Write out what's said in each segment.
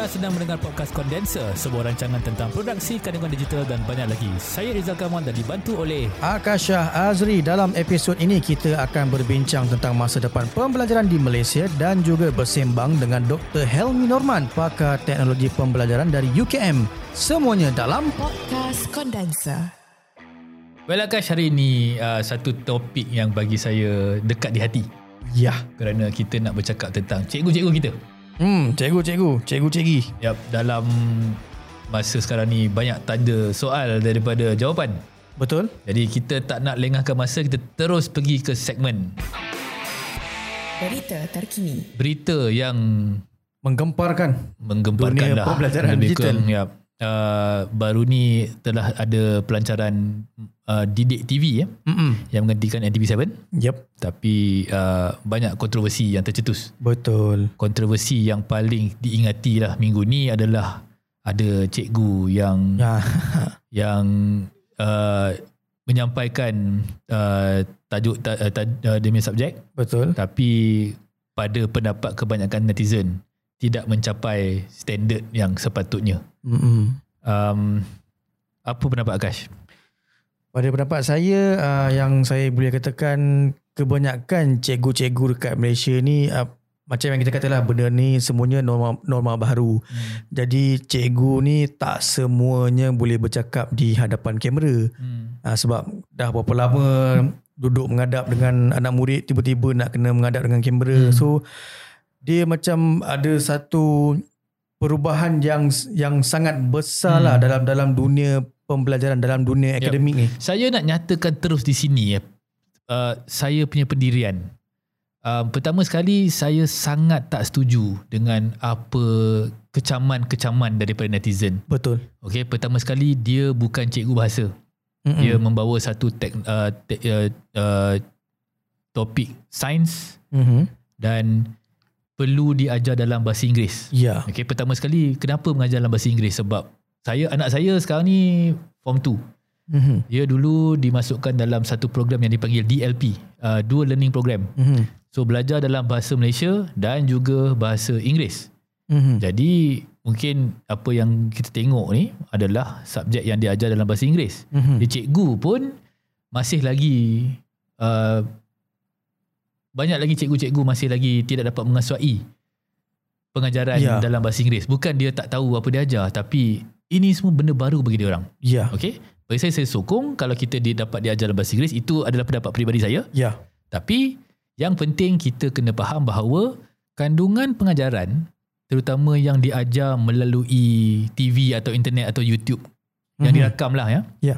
Anda sedang mendengar podcast Kondenser, sebuah rancangan tentang produksi kandungan digital dan banyak lagi. Saya Rizal Kamwan dan dibantu oleh Akashah Azri. Dalam episod ini kita akan berbincang tentang masa depan pembelajaran di Malaysia dan juga bersembang dengan Dr. Helmi Norman, pakar teknologi pembelajaran dari UKM. Semuanya dalam Podcast Kondenser. Well Akash, hari ini uh, satu topik yang bagi saya dekat di hati. Ya. Kerana kita nak bercakap tentang cikgu-cikgu kita. Hmm, cikgu, cikgu, cikgu, cikgi. Yap, dalam masa sekarang ni banyak tanda soal daripada jawapan. Betul? Jadi kita tak nak lengahkan masa, kita terus pergi ke segmen Berita terkini. berita yang Menggemparkan. menggemparkan Dunia lah. pembelajaran Lebih digital. kurang, Yap. Uh, baru ni telah ada pelancaran uh, Didik TV ya, Mm-mm. yang menggantikan NTV7 Yep. tapi uh, banyak kontroversi yang tercetus. Betul. Kontroversi yang paling diingati lah minggu ni adalah ada cikgu yang Ya. yang uh, menyampaikan uh, tajuk ta, uh, ta, uh, demi subjek Betul. tapi pada pendapat kebanyakan netizen tidak mencapai standard yang sepatutnya. Mm-mm. Um, apa pendapat Akash? Pada pendapat saya uh, yang saya boleh katakan kebanyakan cikgu-cikgu dekat Malaysia ni uh, macam yang kita katalah benda ni semuanya norma norma baru. Hmm. Jadi cikgu ni tak semuanya boleh bercakap di hadapan kamera. Hmm. Uh, sebab dah berapa lama duduk menghadap dengan anak murid tiba-tiba nak kena menghadap dengan kamera. Hmm. So dia macam ada satu perubahan yang yang sangat besar Hmm. lah dalam dalam dunia pembelajaran dalam dunia Yep. akademik ni. Saya nak nyatakan terus di sini ya. Uh, saya punya pendirian. Uh, pertama sekali saya sangat tak setuju dengan apa kecaman-kecaman daripada netizen. Betul. Okey, pertama sekali dia bukan cikgu bahasa. Mm-mm. Dia membawa satu tek, uh, te, uh, uh, topik sains Mhm. dan perlu diajar dalam bahasa Inggeris. Ya. Okey, pertama sekali kenapa mengajar dalam bahasa Inggeris sebab saya anak saya sekarang ni form 2. Mhm. Dia dulu dimasukkan dalam satu program yang dipanggil DLP, uh, Dual Learning Program. Mhm. So belajar dalam bahasa Malaysia dan juga bahasa Inggeris. Mhm. Jadi mungkin apa yang kita tengok ni adalah subjek yang diajar dalam bahasa Inggeris. Mhm. Dia cikgu pun masih lagi uh, banyak lagi cikgu-cikgu masih lagi tidak dapat mengasuai pengajaran Ya. dalam bahasa Inggeris. Bukan dia tak tahu apa dia ajar tapi ini semua benda baru bagi dia orang. Ya. Okey. Bagi saya saya sokong kalau kita dia dapat diajar dalam bahasa Inggeris itu adalah pendapat peribadi saya. Ya. Tapi yang penting kita kena faham bahawa kandungan pengajaran terutama yang diajar melalui TV atau internet atau YouTube yang Mhm. direkam lah ya. Ya.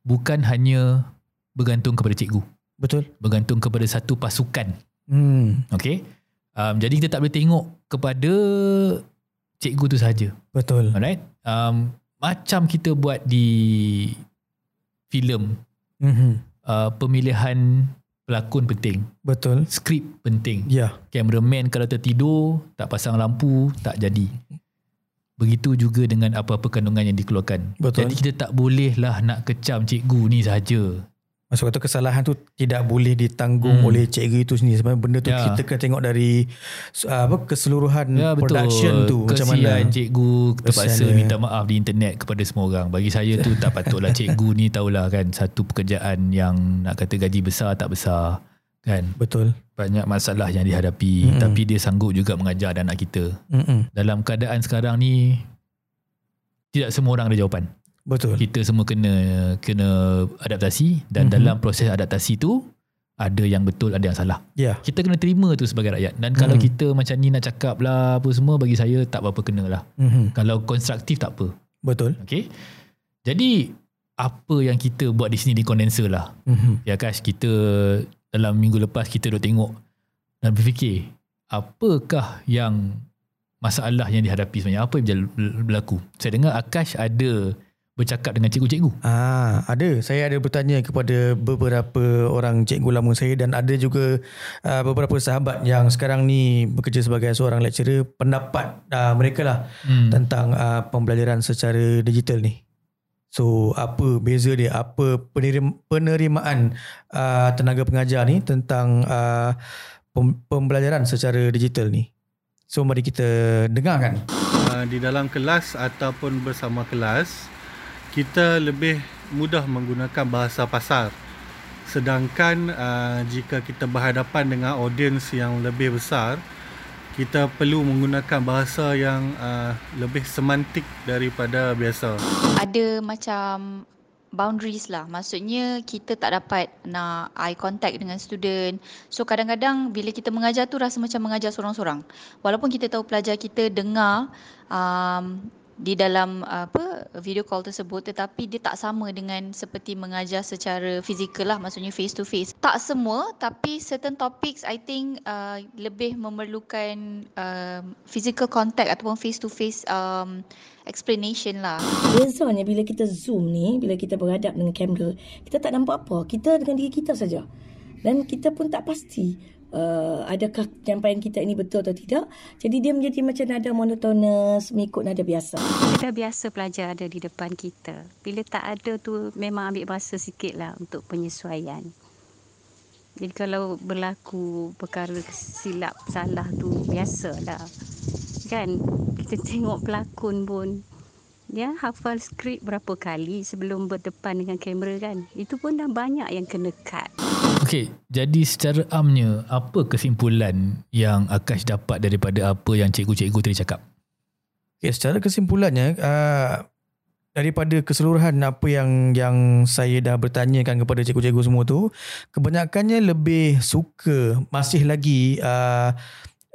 Bukan hanya bergantung kepada cikgu, Betul. bergantung kepada satu pasukan. Hmm. Okey. Um, jadi kita tak boleh tengok kepada cikgu tu sahaja. Betul. Alright. Um, macam kita buat di filem Mhm. uh, pemilihan pelakon penting, Betul. skrip penting. Ya. Cameraman kalau tertidur, tak pasang lampu, tak jadi. Begitu juga dengan apa-apa kandungan yang dikeluarkan. Betul. Jadi kita tak bolehlah nak kecam cikgu ni sahaja. Maksud kata kesalahan tu tidak boleh ditanggung Hmm. oleh cikgu itu sendiri. Sebenarnya benda tu Ya. kita kena tengok dari uh, apa keseluruhan Ya betul. production tu macam mana. Kesian cikgu terpaksa Kesian dia. minta maaf di internet kepada semua orang. Bagi saya tu tak patutlah cikgu ni tahulah kan satu pekerjaan yang nak kata gaji besar tak besar kan. Betul. Banyak masalah yang dihadapi Mm-mm. tapi dia sanggup juga mengajar anak kita. Mm-mm. Dalam keadaan sekarang ni tidak semua orang ada jawapan. Betul. Kita semua kena kena adaptasi dan Mhm. dalam proses adaptasi tu ada yang betul ada yang salah. Ya. Kita kena terima tu sebagai rakyat. Dan kalau Mhm. kita macam ni nak cakap lah apa semua bagi saya tak apa-apa kena lah. Mhm. Kalau konstruktif tak apa. Betul. Okay. Jadi apa yang kita buat di sini di kondenser lah. Mhm. Ya Kash, kita dalam minggu lepas kita duk tengok dan berfikir apakah yang masalah yang dihadapi sebenarnya. Apa yang berlaku. Saya dengar Akash ada bercakap dengan cikgu-cikgu. Ah, ada. Saya ada bertanya kepada beberapa orang cikgu lama saya dan ada juga uh, beberapa sahabat yang sekarang ni bekerja sebagai seorang lecturer pendapat uh, mereka lah Hmm. tentang uh, pembelajaran secara digital ni. So apa beza dia? Apa penerim, penerimaan uh, tenaga pengajar ni tentang uh, pem, pembelajaran secara digital ni? So mari kita dengarkan. uh, di dalam kelas ataupun bersama kelas kita lebih mudah menggunakan bahasa pasar sedangkan uh, jika kita berhadapan dengan audiens yang lebih besar kita perlu menggunakan bahasa yang uh, lebih semantik daripada biasa ada macam boundaries lah. Maksudnya kita tak dapat nak eye contact dengan student. So kadang-kadang bila kita mengajar tu rasa macam mengajar seorang-seorang. Walaupun kita tahu pelajar kita dengar um, di dalam apa video call tersebut tetapi dia tak sama dengan seperti mengajar secara fizikal lah maksudnya face to face tak semua tapi certain topics i think uh, lebih memerlukan uh, physical contact ataupun face to face um, explanation lah. Bezanya bila kita zoom ni bila kita berhadap dengan kamera kita tak nampak apa. Kita dengan diri kita saja. Dan kita pun tak pasti uh, adakah penyampaian kita ini betul atau tidak. Jadi dia menjadi macam nada monotonous mengikut nada biasa. Kita biasa pelajar ada di depan kita. Bila tak ada tu memang ambil masa sikit lah untuk penyesuaian. Jadi kalau berlaku perkara silap salah tu biasalah. Kan kita tengok pelakon pun dia hafal skrip berapa kali sebelum berdepan dengan kamera kan. Itu pun dah banyak yang kena cut. Okey, jadi secara amnya apa kesimpulan yang Akash dapat daripada apa yang cikgu-cikgu tadi cakap? Okay, secara kesimpulannya uh, daripada keseluruhan apa yang yang saya dah bertanyakan kepada cikgu-cikgu semua tu, kebanyakannya lebih suka masih lagi uh,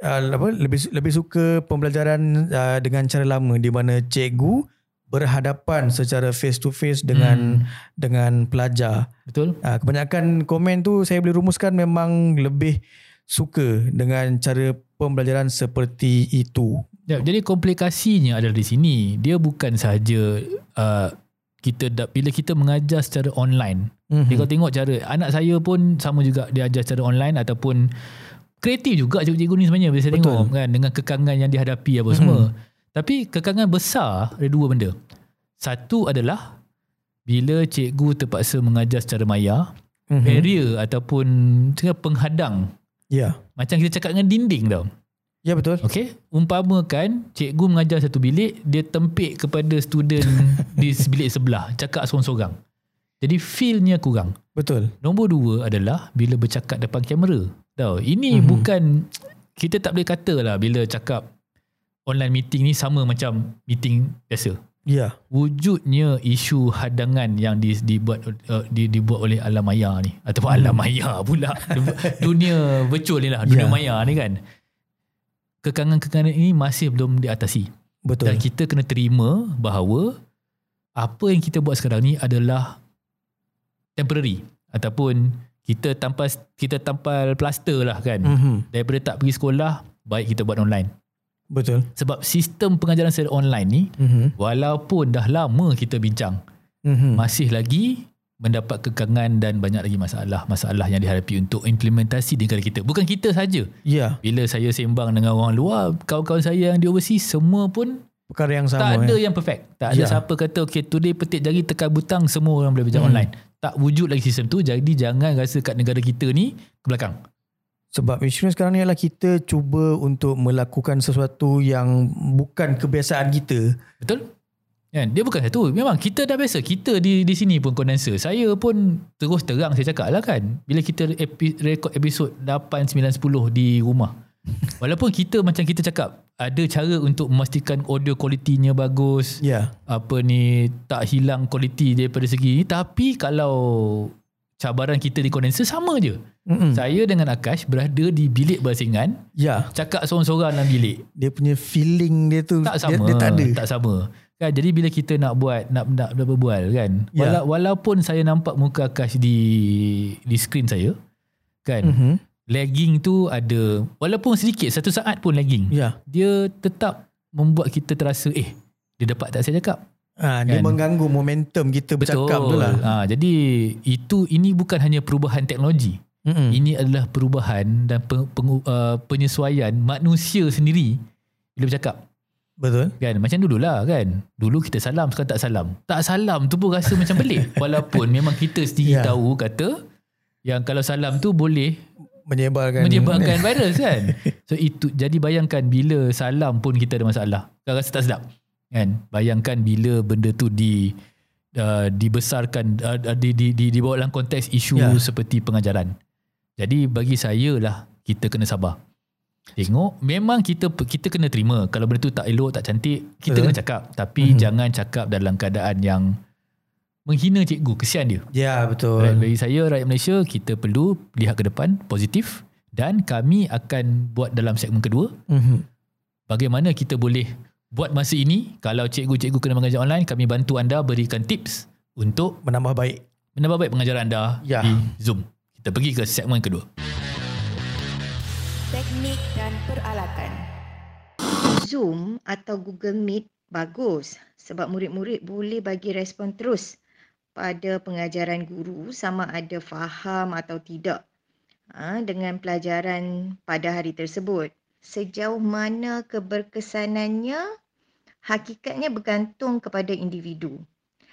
uh, apa lebih lebih suka pembelajaran uh, dengan cara lama di mana cikgu berhadapan secara face to face dengan hmm. dengan pelajar. Betul? Uh, kebanyakan komen tu saya boleh rumuskan memang lebih suka dengan cara pembelajaran seperti itu. Ya, jadi komplikasinya adalah di sini. Dia bukan sahaja uh, kita bila kita mengajar secara online. Mm-hmm. Dia kalau tengok cara anak saya pun sama juga dia ajar secara online ataupun kreatif juga cikgu-cikgu ni sebenarnya bila saya Betul. tengok kan dengan kekangan yang dihadapi apa mm-hmm. semua. Tapi kekangan besar ada dua benda. Satu adalah bila cikgu terpaksa mengajar secara maya, mm-hmm. barrier ataupun penghadang. Ya. Yeah. Macam kita cakap dengan dinding tau. Ya yeah, betul. Okey, umpamakan cikgu mengajar satu bilik, dia tempik kepada student di bilik sebelah, cakap seorang-seorang. Jadi feel-nya kurang. Betul. Nombor dua adalah bila bercakap depan kamera. Tahu, ini mm-hmm. bukan kita tak boleh kata lah bila cakap online meeting ni sama macam meeting biasa. Ya. Yeah. Wujudnya isu hadangan yang di, dibuat uh, di, dibuat oleh alam maya ni ataupun hmm. alam maya pula dunia virtual ni lah dunia yeah. maya ni kan. Kekangan-kekangan ini masih belum diatasi. Betul. Dan kita kena terima bahawa apa yang kita buat sekarang ni adalah temporary ataupun kita tanpa kita tampal plaster lah kan. Mm-hmm. Daripada tak pergi sekolah, baik kita buat online. Betul. Sebab sistem pengajaran secara online ni mm-hmm. walaupun dah lama kita bincang mm-hmm. masih lagi mendapat kekangan dan banyak lagi masalah-masalah yang dihadapi untuk implementasi di negara kita. Bukan kita saja. Ya. Yeah. Bila saya sembang dengan orang luar, kawan-kawan saya yang di overseas semua pun perkara yang sama. Tak ada ya. yang perfect. Tak ada yeah. siapa kata okay today petik jari tekan butang semua orang boleh belajar mm. online. Tak wujud lagi sistem tu. Jadi jangan rasa kat negara kita ni ke belakang. Sebab insurans sekarang ni adalah kita cuba untuk melakukan sesuatu yang bukan kebiasaan kita. Betul? Kan? Dia bukan satu. Memang kita dah biasa. Kita di di sini pun kondenser. Saya pun terus terang saya cakap lah kan. Bila kita epi, rekod episod 8, 9, 10 di rumah. Walaupun kita macam kita cakap. Ada cara untuk memastikan audio kualitinya bagus. Ya. Yeah. Apa ni tak hilang kualiti daripada segi ni. Tapi kalau cabaran kita di kondenser sama je. Mm-hmm. Saya dengan Akash berada di bilik bersingan. Ya. Cakap seorang-seorang dalam bilik. Dia punya feeling dia tu tak sama. Dia, dia tak ada. Tak sama. Kan jadi bila kita nak buat nak nak, nak berbual kan. Ya. Wala, walaupun saya nampak muka Akash di di skrin saya kan. Mm-hmm. Lagging tu ada walaupun sedikit satu saat pun lagging. Ya. Dia tetap membuat kita terasa eh dia dapat tak saya cakap Ha, dia kan? mengganggu momentum kita bercakap Betul. tu lah. Ha, jadi itu ini bukan hanya perubahan teknologi. Mm-hmm. Ini adalah perubahan dan peng, peng, uh, penyesuaian manusia sendiri bila bercakap. Betul. Kan macam dululah kan. Dulu kita salam sekarang tak salam. Tak salam tu pun rasa macam pelik. Walaupun memang kita sendiri yeah. tahu kata yang kalau salam tu boleh menyebarkan menyebarkan virus kan. So itu jadi bayangkan bila salam pun kita ada masalah. Kau rasa tak sedap. Kan? Bayangkan bila benda tu di uh, dibesarkan uh, di, di, di, dibawa dalam konteks isu Ya. seperti pengajaran. Jadi bagi saya lah kita kena sabar. Tengok memang kita kita kena terima kalau benda tu tak elok tak cantik kita Betul. kena cakap tapi Mhm. jangan cakap dalam keadaan yang menghina cikgu kesian dia. Ya betul. Right, bagi saya rakyat Malaysia kita perlu lihat ke depan positif dan kami akan buat dalam segmen kedua Mhm. bagaimana kita boleh buat masa ini kalau cikgu-cikgu kena mengajar online kami bantu anda berikan tips untuk Menambah baik. menambah baik pengajaran anda Ya. di Zoom. Kita pergi ke segmen kedua. Teknik dan peralatan. Zoom atau Google Meet bagus sebab murid-murid boleh bagi respon terus pada pengajaran guru sama ada faham atau tidak ha, dengan pelajaran pada hari tersebut. Sejauh mana keberkesanannya hakikatnya bergantung kepada individu.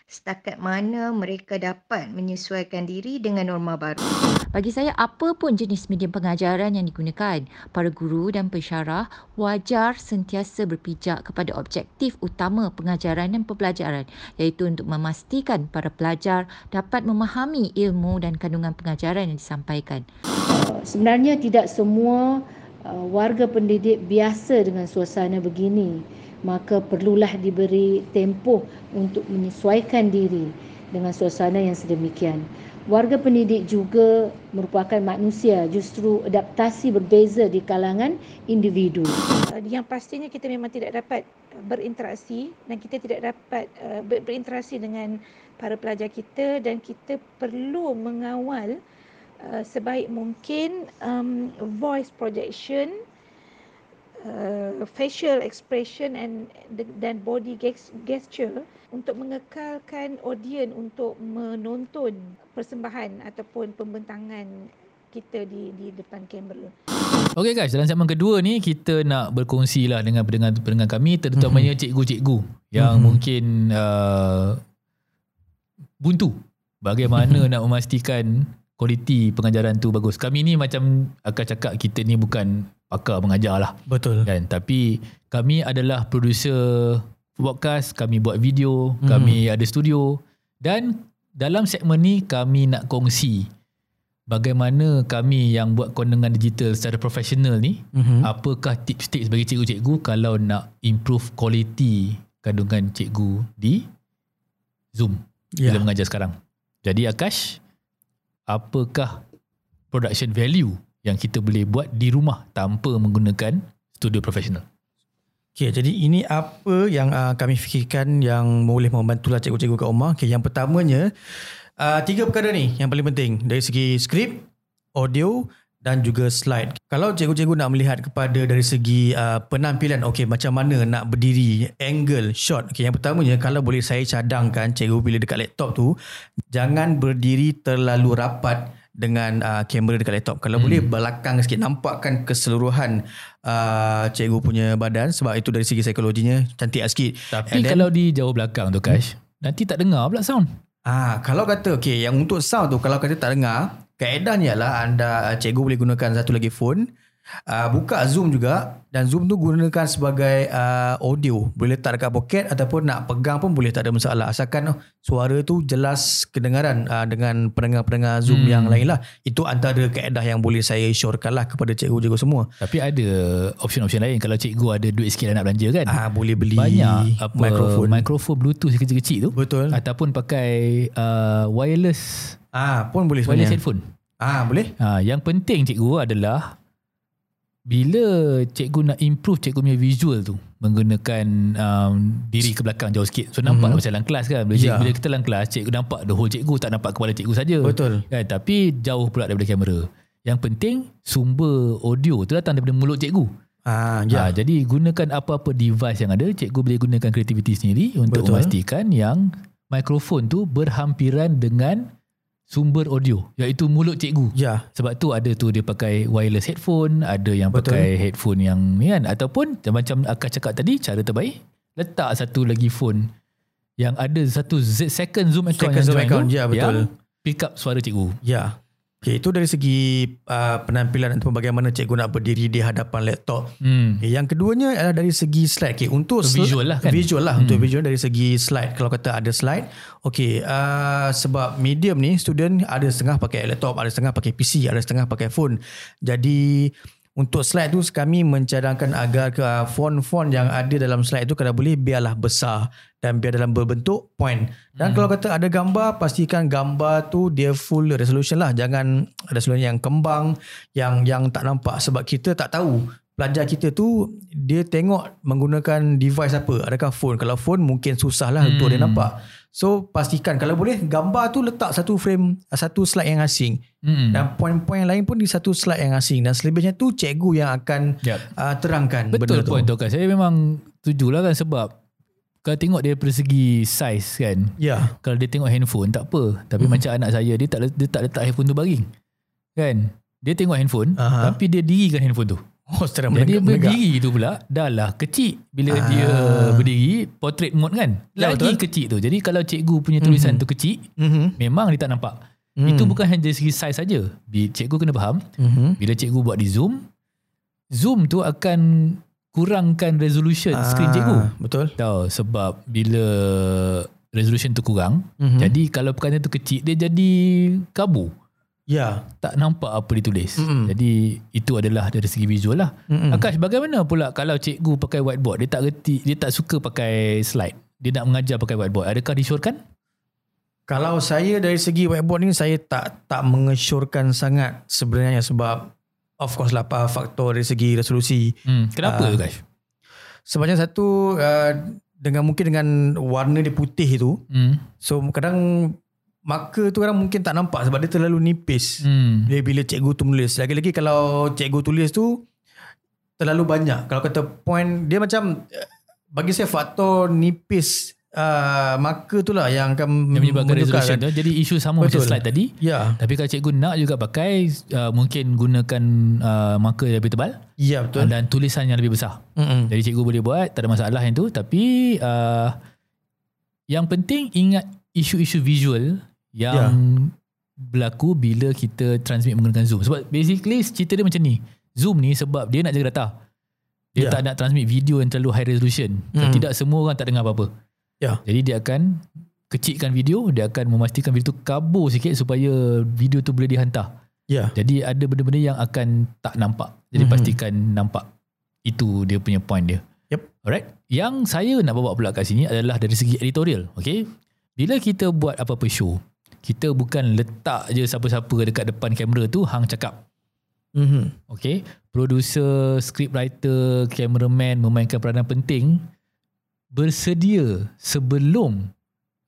Setakat mana mereka dapat menyesuaikan diri dengan norma baru. Bagi saya, apa pun jenis medium pengajaran yang digunakan, para guru dan pensyarah wajar sentiasa berpijak kepada objektif utama pengajaran dan pembelajaran iaitu untuk memastikan para pelajar dapat memahami ilmu dan kandungan pengajaran yang disampaikan. sebenarnya tidak semua uh, warga pendidik biasa dengan suasana begini maka perlulah diberi tempoh untuk menyesuaikan diri dengan suasana yang sedemikian. Warga pendidik juga merupakan manusia justru adaptasi berbeza di kalangan individu. Uh, yang pastinya kita memang tidak dapat uh, berinteraksi dan kita tidak dapat ber- berinteraksi dengan para pelajar kita dan kita perlu mengawal sebaik mungkin um, voice projection uh, facial expression and dan body ges- gesture untuk mengekalkan audien untuk menonton persembahan ataupun pembentangan kita di di depan kamera. Okey guys, dalam segmen kedua ni kita nak berkongsi lah dengan pendengar-pendengar kami terutamanya cikgu-cikgu yang Mhm. mungkin uh, buntu bagaimana nak memastikan kualiti pengajaran tu bagus. Kami ni macam akan cakap kita ni bukan pakar mengajar lah Betul. kan tapi kami adalah producer podcast, kami buat video, Mhm. kami ada studio dan dalam segmen ni kami nak kongsi bagaimana kami yang buat kondengan digital secara profesional ni Mhm. apakah tips-tips bagi cikgu-cikgu kalau nak improve kualiti kandungan cikgu di Zoom Ya. bila mengajar sekarang. Jadi Akash, apakah production value yang kita boleh buat di rumah tanpa menggunakan studio profesional? Okay, jadi ini apa yang uh, kami fikirkan yang boleh membantulah cikgu-cikgu kat rumah. Okay, yang pertamanya, uh, tiga perkara ni yang paling penting. Dari segi skrip, audio dan juga slide. Kalau cikgu-cikgu nak melihat kepada dari segi uh, penampilan, okay, macam mana nak berdiri, angle, shot. Okay, yang pertamanya, kalau boleh saya cadangkan cikgu bila dekat laptop tu, jangan berdiri terlalu rapat dengan uh, kamera dekat laptop. Kalau hmm. boleh belakang sikit nampakkan keseluruhan uh, cikgu punya badan sebab itu dari segi psikologinya cantik sikit. Tapi And then- kalau di jauh belakang tu Kash, nanti tak dengar pula sound. Ah, kalau kata okay, yang untuk sound tu kalau kata tak dengar, kaedahnya lah anda uh, cikgu boleh gunakan satu lagi phone. Uh, buka Zoom juga dan Zoom tu gunakan sebagai uh, audio. Boleh letak dekat poket ataupun nak pegang pun boleh tak ada masalah. Asalkan oh, suara tu jelas kedengaran uh, dengan pendengar-pendengar Zoom Hmm. yang lain lah. Itu antara kaedah yang boleh saya syorkan lah kepada cikgu-cikgu semua. Tapi ada option-option lain kalau cikgu ada duit sikit nak belanja kan. Ah, boleh beli Banyak apa mikrofon. mikrofon bluetooth kecil-kecil tu Betul. ataupun pakai uh, wireless Ah, pun boleh wireless sebenarnya. headphone. Ah, boleh. Ha, yang penting cikgu adalah bila cikgu nak improve cikgu punya visual tu menggunakan um, diri ke belakang jauh sikit. So nampak Mhm. macam dalam kelas kan. Bila, Ya. cikgu, bila kita dalam kelas cikgu nampak the whole cikgu tak nampak kepala cikgu saja. Betul. Kan tapi jauh pula daripada kamera. Yang penting sumber audio tu datang daripada mulut cikgu. Ah, Ya. ya. Ha, jadi gunakan apa-apa device yang ada, cikgu boleh gunakan kreativiti sendiri untuk Betul. memastikan yang mikrofon tu berhampiran dengan sumber audio iaitu mulut cikgu. Ya. Sebab tu ada tu dia pakai wireless headphone, ada yang Betul. pakai headphone yang ni kan ataupun macam Akak cakap tadi cara terbaik letak satu lagi phone yang ada satu second zoom account Second yang zoom account, tu ya, betul. yang pick up suara cikgu. Ya. Okay, itu dari segi uh, penampilan ataupun bagaimana cikgu nak berdiri di hadapan laptop. Hmm. Okay, yang keduanya adalah dari segi slide. Okay, untuk sl- Visual lah kan? Visual lah. Hmm. Untuk visual dari segi slide. Kalau kata ada slide. Okay, uh, sebab medium ni student ada setengah pakai laptop, ada setengah pakai PC, ada setengah pakai phone. Jadi untuk slide tu kami mencadangkan agar ke uh, font-font yang ada dalam slide tu kalau boleh biarlah besar dan biar dalam berbentuk point. Dan hmm. kalau kata ada gambar, pastikan gambar tu dia full resolution lah. Jangan resolution yang kembang, yang yang tak nampak sebab kita tak tahu pelajar kita tu dia tengok menggunakan device apa. Adakah phone? Kalau phone mungkin susah lah hmm. untuk dia nampak. So pastikan kalau boleh gambar tu letak satu frame satu slide yang asing Hmm. dan poin-poin lain pun di satu slide yang asing dan selebihnya tu cikgu yang akan Yep. uh, terangkan Betul benda tu. point tu kan. Saya memang tujulah kan sebab kalau tengok dia dari segi size kan. Ya. Kalau dia tengok handphone tak apa. Tapi Hmm. macam anak saya dia tak dia tak letak handphone tu baring. Kan? Dia tengok handphone Aha. tapi dia dirikan handphone tu. Oh, secara Jadi dia menegak. berdiri tu pula dah lah kecil bila Ah. dia berdiri portrait mode kan. Ya, Lagi betul. kecil tu. Jadi kalau cikgu punya tulisan Mhm. tu kecil Mhm. memang dia tak nampak. Mhm. Itu bukan hanya dari segi size saja. Cikgu kena faham Mhm. bila cikgu buat di Zoom, Zoom tu akan kurangkan resolution skrin cikgu. Ah, Betul. Tahu sebab bila resolution tu kurang, Mhm. jadi kalau perkataan tu kecil dia jadi kabur. Ya. Tak nampak apa ditulis. Mm-mm. Jadi itu adalah dari segi visual lah. Mm-mm. Akash bagaimana pula kalau cikgu pakai whiteboard, dia tak reti, dia tak suka pakai slide. Dia nak mengajar pakai whiteboard. Adakah disyorkan? Kalau saya dari segi whiteboard ni saya tak tak mengesyorkan sangat sebenarnya sebab of course lah apa faktor dari segi resolusi. Hmm. Kenapa uh, Akash? Sebabnya satu uh, dengan mungkin dengan warna dia putih tu Hmm. so kadang marker tu kadang mungkin tak nampak sebab dia terlalu nipis. Hmm. Bila, bila cikgu tu menulis. Lagi-lagi kalau cikgu tulis tu terlalu banyak. Kalau kata point dia macam eh, bagi saya faktor nipis uh, marker tu lah yang akan Yang menyebabkan resolution menunjukkan. tu. Jadi isu sama macam Betul. slide tadi. Ya, Tapi kalau cikgu nak juga pakai, uh, mungkin gunakan uh, marker yang lebih tebal ya betul. dan tulisan yang lebih besar. Mm-mm. Jadi cikgu boleh buat, tak ada masalah yang tu. Tapi uh, yang penting ingat isu-isu visual yang Ya. berlaku bila kita transmit menggunakan Zoom. Sebab basically cerita dia macam ni. Zoom ni sebab dia nak jaga data. Dia Ya. tak nak transmit video yang terlalu high resolution. Hmm. tidak semua orang tak dengar apa-apa. Ya. Jadi dia akan kecilkan video, dia akan memastikan video tu kabur sikit supaya video tu boleh dihantar. Ya. Jadi ada benda-benda yang akan tak nampak. Jadi Mhm. pastikan nampak. Itu dia punya point dia. Yep. Alright. Yang saya nak bawa pula kat sini adalah dari segi editorial. Okay. Bila kita buat apa-apa show, kita bukan letak je siapa-siapa dekat depan kamera tu hang cakap. Mhm. Okay. Producer, scriptwriter, cameraman memainkan peranan penting bersedia sebelum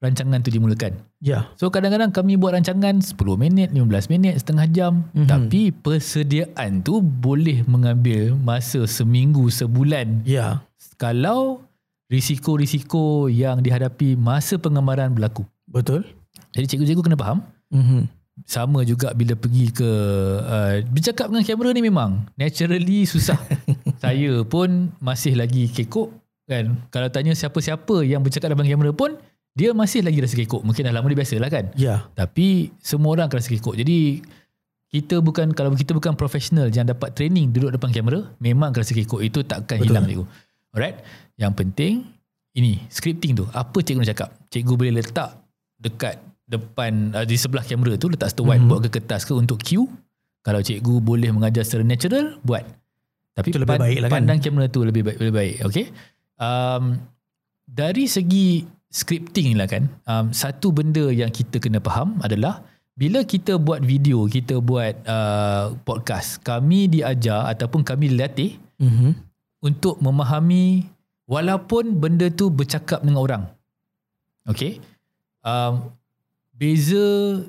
rancangan tu dimulakan. Ya. So kadang-kadang kami buat rancangan 10 minit, 15 minit, setengah jam. Mhm. Tapi persediaan tu boleh mengambil masa seminggu, sebulan. Ya. Kalau risiko-risiko yang dihadapi masa penggambaran berlaku. Betul. Jadi cikgu-cikgu kena faham. Mhm. Sama juga bila pergi ke uh, bercakap dengan kamera ni memang naturally susah. Saya pun masih lagi kekok kan. Kalau tanya siapa-siapa yang bercakap depan kamera pun dia masih lagi rasa kekok. Mungkin dah lama dia biasa lah kan. Ya. Tapi semua orang akan rasa kekok. Jadi kita bukan kalau kita bukan profesional yang dapat training duduk depan kamera, memang rasa kekok. Itu takkan Betul. hilang cikgu. Alright. Yang penting ini scripting tu. Apa cikgu nak cakap? Cikgu boleh letak dekat depan uh, di sebelah kamera tu letak satu whiteboard ke kertas ke untuk cue. Kalau cikgu boleh mengajar secara natural, buat. Tapi Itu lebih baik lah kan? pandang kamera tu lebih baik lebih baik. Okay. Um, dari segi scripting lah kan, um, satu benda yang kita kena faham adalah bila kita buat video, kita buat uh, podcast, kami diajar ataupun kami dilatih Mhm. untuk memahami walaupun benda tu bercakap dengan orang. Okay. Um, beza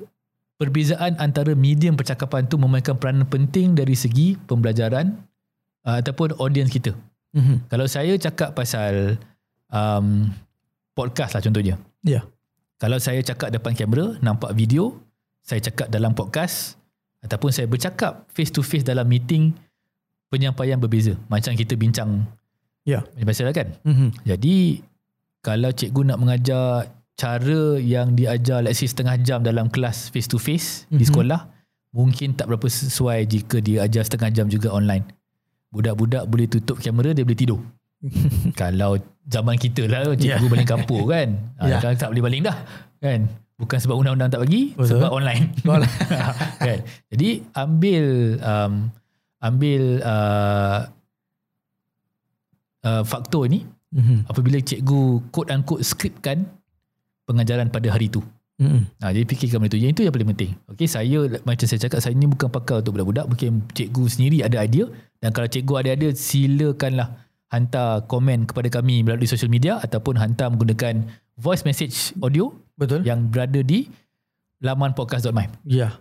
perbezaan antara medium percakapan tu memainkan peranan penting dari segi pembelajaran uh, ataupun audiens kita. Mhm. Kalau saya cakap pasal um, podcast lah contohnya. Ya. Kalau saya cakap depan kamera, nampak video, saya cakap dalam podcast ataupun saya bercakap face to face dalam meeting, penyampaian berbeza. Macam kita bincang Ya. macam biasa lah kan. Mhm. Jadi kalau cikgu nak mengajar cara yang diajar let's say setengah jam dalam kelas face to face di Mhm. sekolah, mungkin tak berapa sesuai jika dia ajar setengah jam juga online. Budak-budak boleh tutup kamera, dia boleh tidur. Kalau zaman kita lah, cikgu Ya. baling kapur kan. Ya. Ha, Sekarang tak boleh baling dah. Kan? Bukan sebab undang-undang tak bagi, Betul. sebab online. Kan? Jadi ambil um, ambil uh, uh, faktor ni Mhm. apabila cikgu quote unquote skripkan pengajaran pada hari tu. Mhm. Ha, jadi fikirkan benda tu. Yang itu yang paling penting. Okay, saya macam saya cakap, saya ni bukan pakar untuk budak-budak. Mungkin cikgu sendiri ada idea. Dan kalau cikgu ada idea, silakanlah hantar komen kepada kami melalui social media ataupun hantar menggunakan voice message audio Betul. yang berada di laman podcast.my. Ya.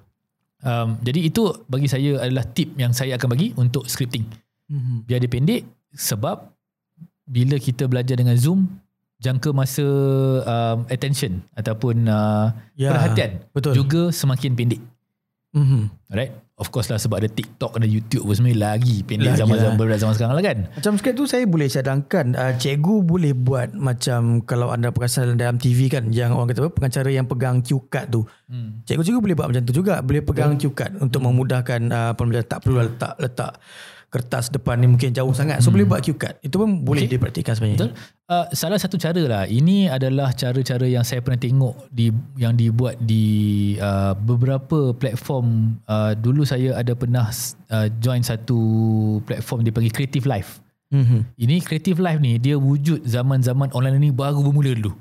Um, jadi itu bagi saya adalah tip yang saya akan bagi untuk scripting. Mhm. Biar dia pendek sebab bila kita belajar dengan Zoom, jangka masa um, attention ataupun uh, Ya, perhatian betul. juga semakin pendek. Mhm. Alright? Of course lah sebab ada TikTok, ada YouTube pun sebenarnya lagi pendek Lagi zaman-zaman lah. zaman sekarang lah kan. Macam sikit tu saya boleh cadangkan uh, cikgu boleh buat macam kalau anda perasan dalam TV kan yang orang kata apa pengacara yang pegang cue card tu. Hmm. Cikgu-cikgu boleh buat macam tu juga. Boleh pegang cue card untuk memudahkan uh, pembelajaran. Tak perlu letak letak kertas depan ni mungkin jauh sangat. So boleh buat cue card. Itu pun boleh Okay. dipraktikkan sebenarnya. Betul. Uh, salah satu cara lah. Ini adalah cara-cara yang saya pernah tengok di yang dibuat di uh, beberapa platform. Uh, dulu saya ada pernah uh, join satu platform dia panggil Creative Life. Mhm. Ini Creative Life ni dia wujud zaman-zaman online ni baru bermula dulu.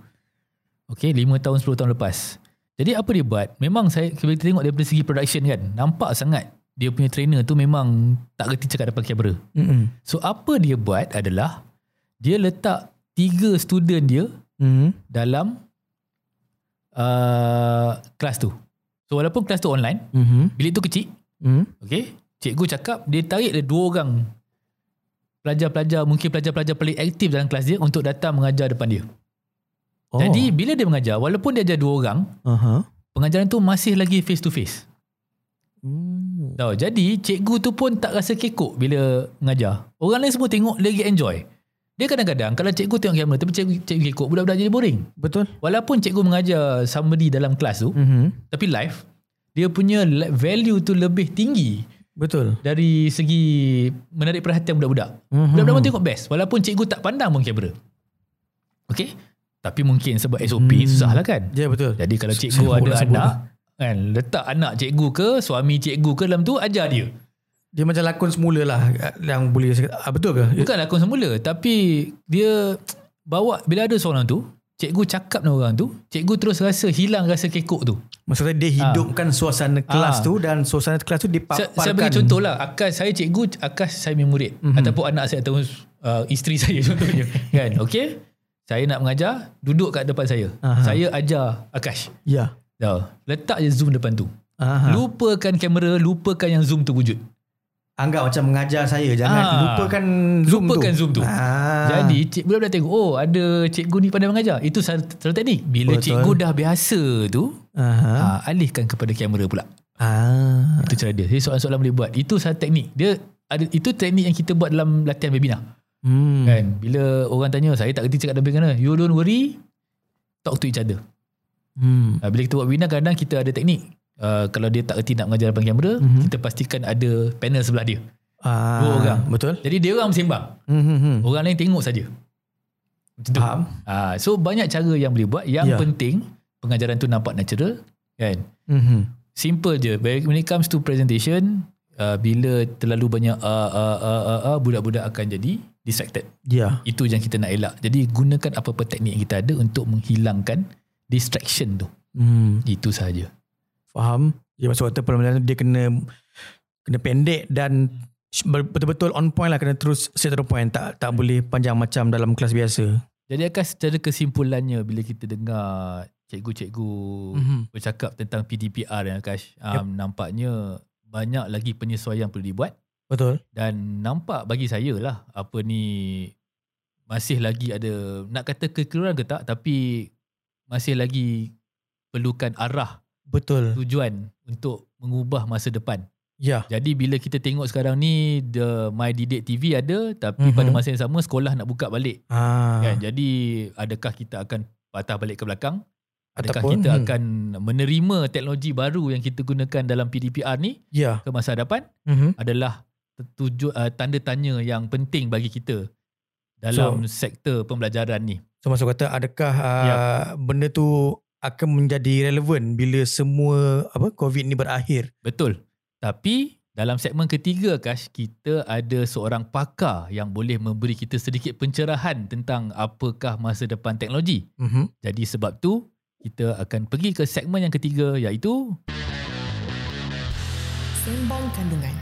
Okay, 5 tahun 10 tahun lepas. Jadi apa dia buat? Memang saya kita tengok daripada segi production kan, nampak sangat dia punya trainer tu memang tak kerti cakap depan kamera. Mhm. So apa dia buat adalah dia letak tiga student dia Mhm. dalam uh, kelas tu. So walaupun kelas tu online, Mhm. bilik tu kecil, Mhm. okay, cikgu cakap dia tarik ada dua orang pelajar-pelajar, mungkin pelajar-pelajar paling aktif dalam kelas dia untuk datang mengajar depan dia. Oh. Jadi bila dia mengajar, walaupun dia ajar dua orang, Aha. pengajaran tu masih lagi face to face. Hmm. Tahu, jadi cikgu tu pun tak rasa kekok bila mengajar. Orang lain semua tengok dia lagi enjoy. Dia kadang-kadang kalau cikgu tengok kamera tapi cikgu, cikgu kekok, budak-budak jadi boring. Betul. Walaupun cikgu mengajar somebody dalam kelas tu, Mhm. tapi live, dia punya value tu lebih tinggi Betul. dari segi menarik perhatian budak-budak. Mhm. Budak-budak pun tengok best walaupun cikgu tak pandang pun kamera. Okay? Tapi mungkin sebab SOP Hmm. susah lah kan. Ya betul. Jadi kalau Saya cikgu ada pula sebut anak, lah. Kan letak anak cikgu ke, suami cikgu ke dalam tu, ajar dia. Dia macam lakon semula lah yang boleh ah, betul ke? Bukan lakon semula tapi dia bawa bila ada seorang tu, cikgu cakap dengan orang tu, cikgu terus rasa hilang rasa kekok tu. Maksudnya dia hidupkan suasana kelas Ah. tu dan suasana kelas tu dipaparkan. saya bagi contoh lah Akas saya cikgu Akas saya punya murid Mhm. Ataupun anak saya Atau uh, isteri saya contohnya Kan okay Saya nak mengajar Duduk kat depan saya Aha. Saya ajar Akash Ya. Tahu Letak je zoom depan tu Aha. Lupakan kamera Lupakan yang zoom tu wujud Anggap macam mengajar saya. Jangan Ah. lupakan zoom Lupakan tu. zoom tu Ah. Jadi cik, budak-budak tengok Oh ada cikgu ni pandai mengajar Itu salah, salah teknik Bila Betul. cikgu dah biasa tu Aha. uh, Alihkan kepada kamera pula Ah. Itu cara dia Jadi soalan-soalan boleh buat Itu salah teknik Dia ada Itu teknik yang kita buat dalam latihan webinar Hmm. Kan Bila orang tanya Saya tak kerti cakap dalam mana You don't worry Talk to each other Hmm. uh, Bila kita buat webinar Kadang-kadang kita ada teknik uh, Kalau dia tak kerti nak mengajar depan kamera Mhm. Kita pastikan ada panel sebelah dia Ah. Dua orang. Betul. Jadi dia orang bersembang Hmm. hmm, hmm. Orang lain tengok saja Macam Faham. uh, So banyak cara yang boleh buat Yang Ya. penting Pengajaran tu nampak natural Kan Hmm. hmm. Simple je When it comes to presentation uh, Bila terlalu banyak uh, uh, uh, uh, uh, Budak-budak akan jadi Distracted Ya. Itu yang kita nak elak. Jadi gunakan apa-apa teknik yang kita ada untuk menghilangkan distraction tu. Hmm. Itu sahaja. Faham. Ya maksud kata pembelajaran dia kena kena pendek dan betul-betul on point lah kena terus straight to the point tak tak boleh panjang macam dalam kelas biasa. Jadi akan secara kesimpulannya bila kita dengar cikgu-cikgu Mhm. bercakap tentang PDPR yang Akash, um, nampaknya banyak lagi penyesuaian perlu dibuat Betul. dan nampak bagi saya lah apa ni masih lagi ada nak kata kekeliruan ke tak tapi masih lagi perlukan arah Betul. tujuan untuk mengubah masa depan. Ya. Jadi bila kita tengok sekarang ni the My Didik TV ada tapi Mhm. pada masa yang sama sekolah nak buka balik. Ah. Kan? Jadi adakah kita akan patah balik ke belakang Adakah Ataupun, kita hmm. akan menerima teknologi baru yang kita gunakan dalam PDPR ni Ya. ke masa hadapan Mhm. adalah tuju, uh, tanda tanya yang penting bagi kita dalam So- sektor pembelajaran ni. So maksud kata adakah uh, Ya. benda tu akan menjadi relevan bila semua apa COVID ni berakhir? Betul. Tapi dalam segmen ketiga Kash, kita ada seorang pakar yang boleh memberi kita sedikit pencerahan tentang apakah masa depan teknologi. Mhm. Jadi sebab tu kita akan pergi ke segmen yang ketiga iaitu Sembang kandungan.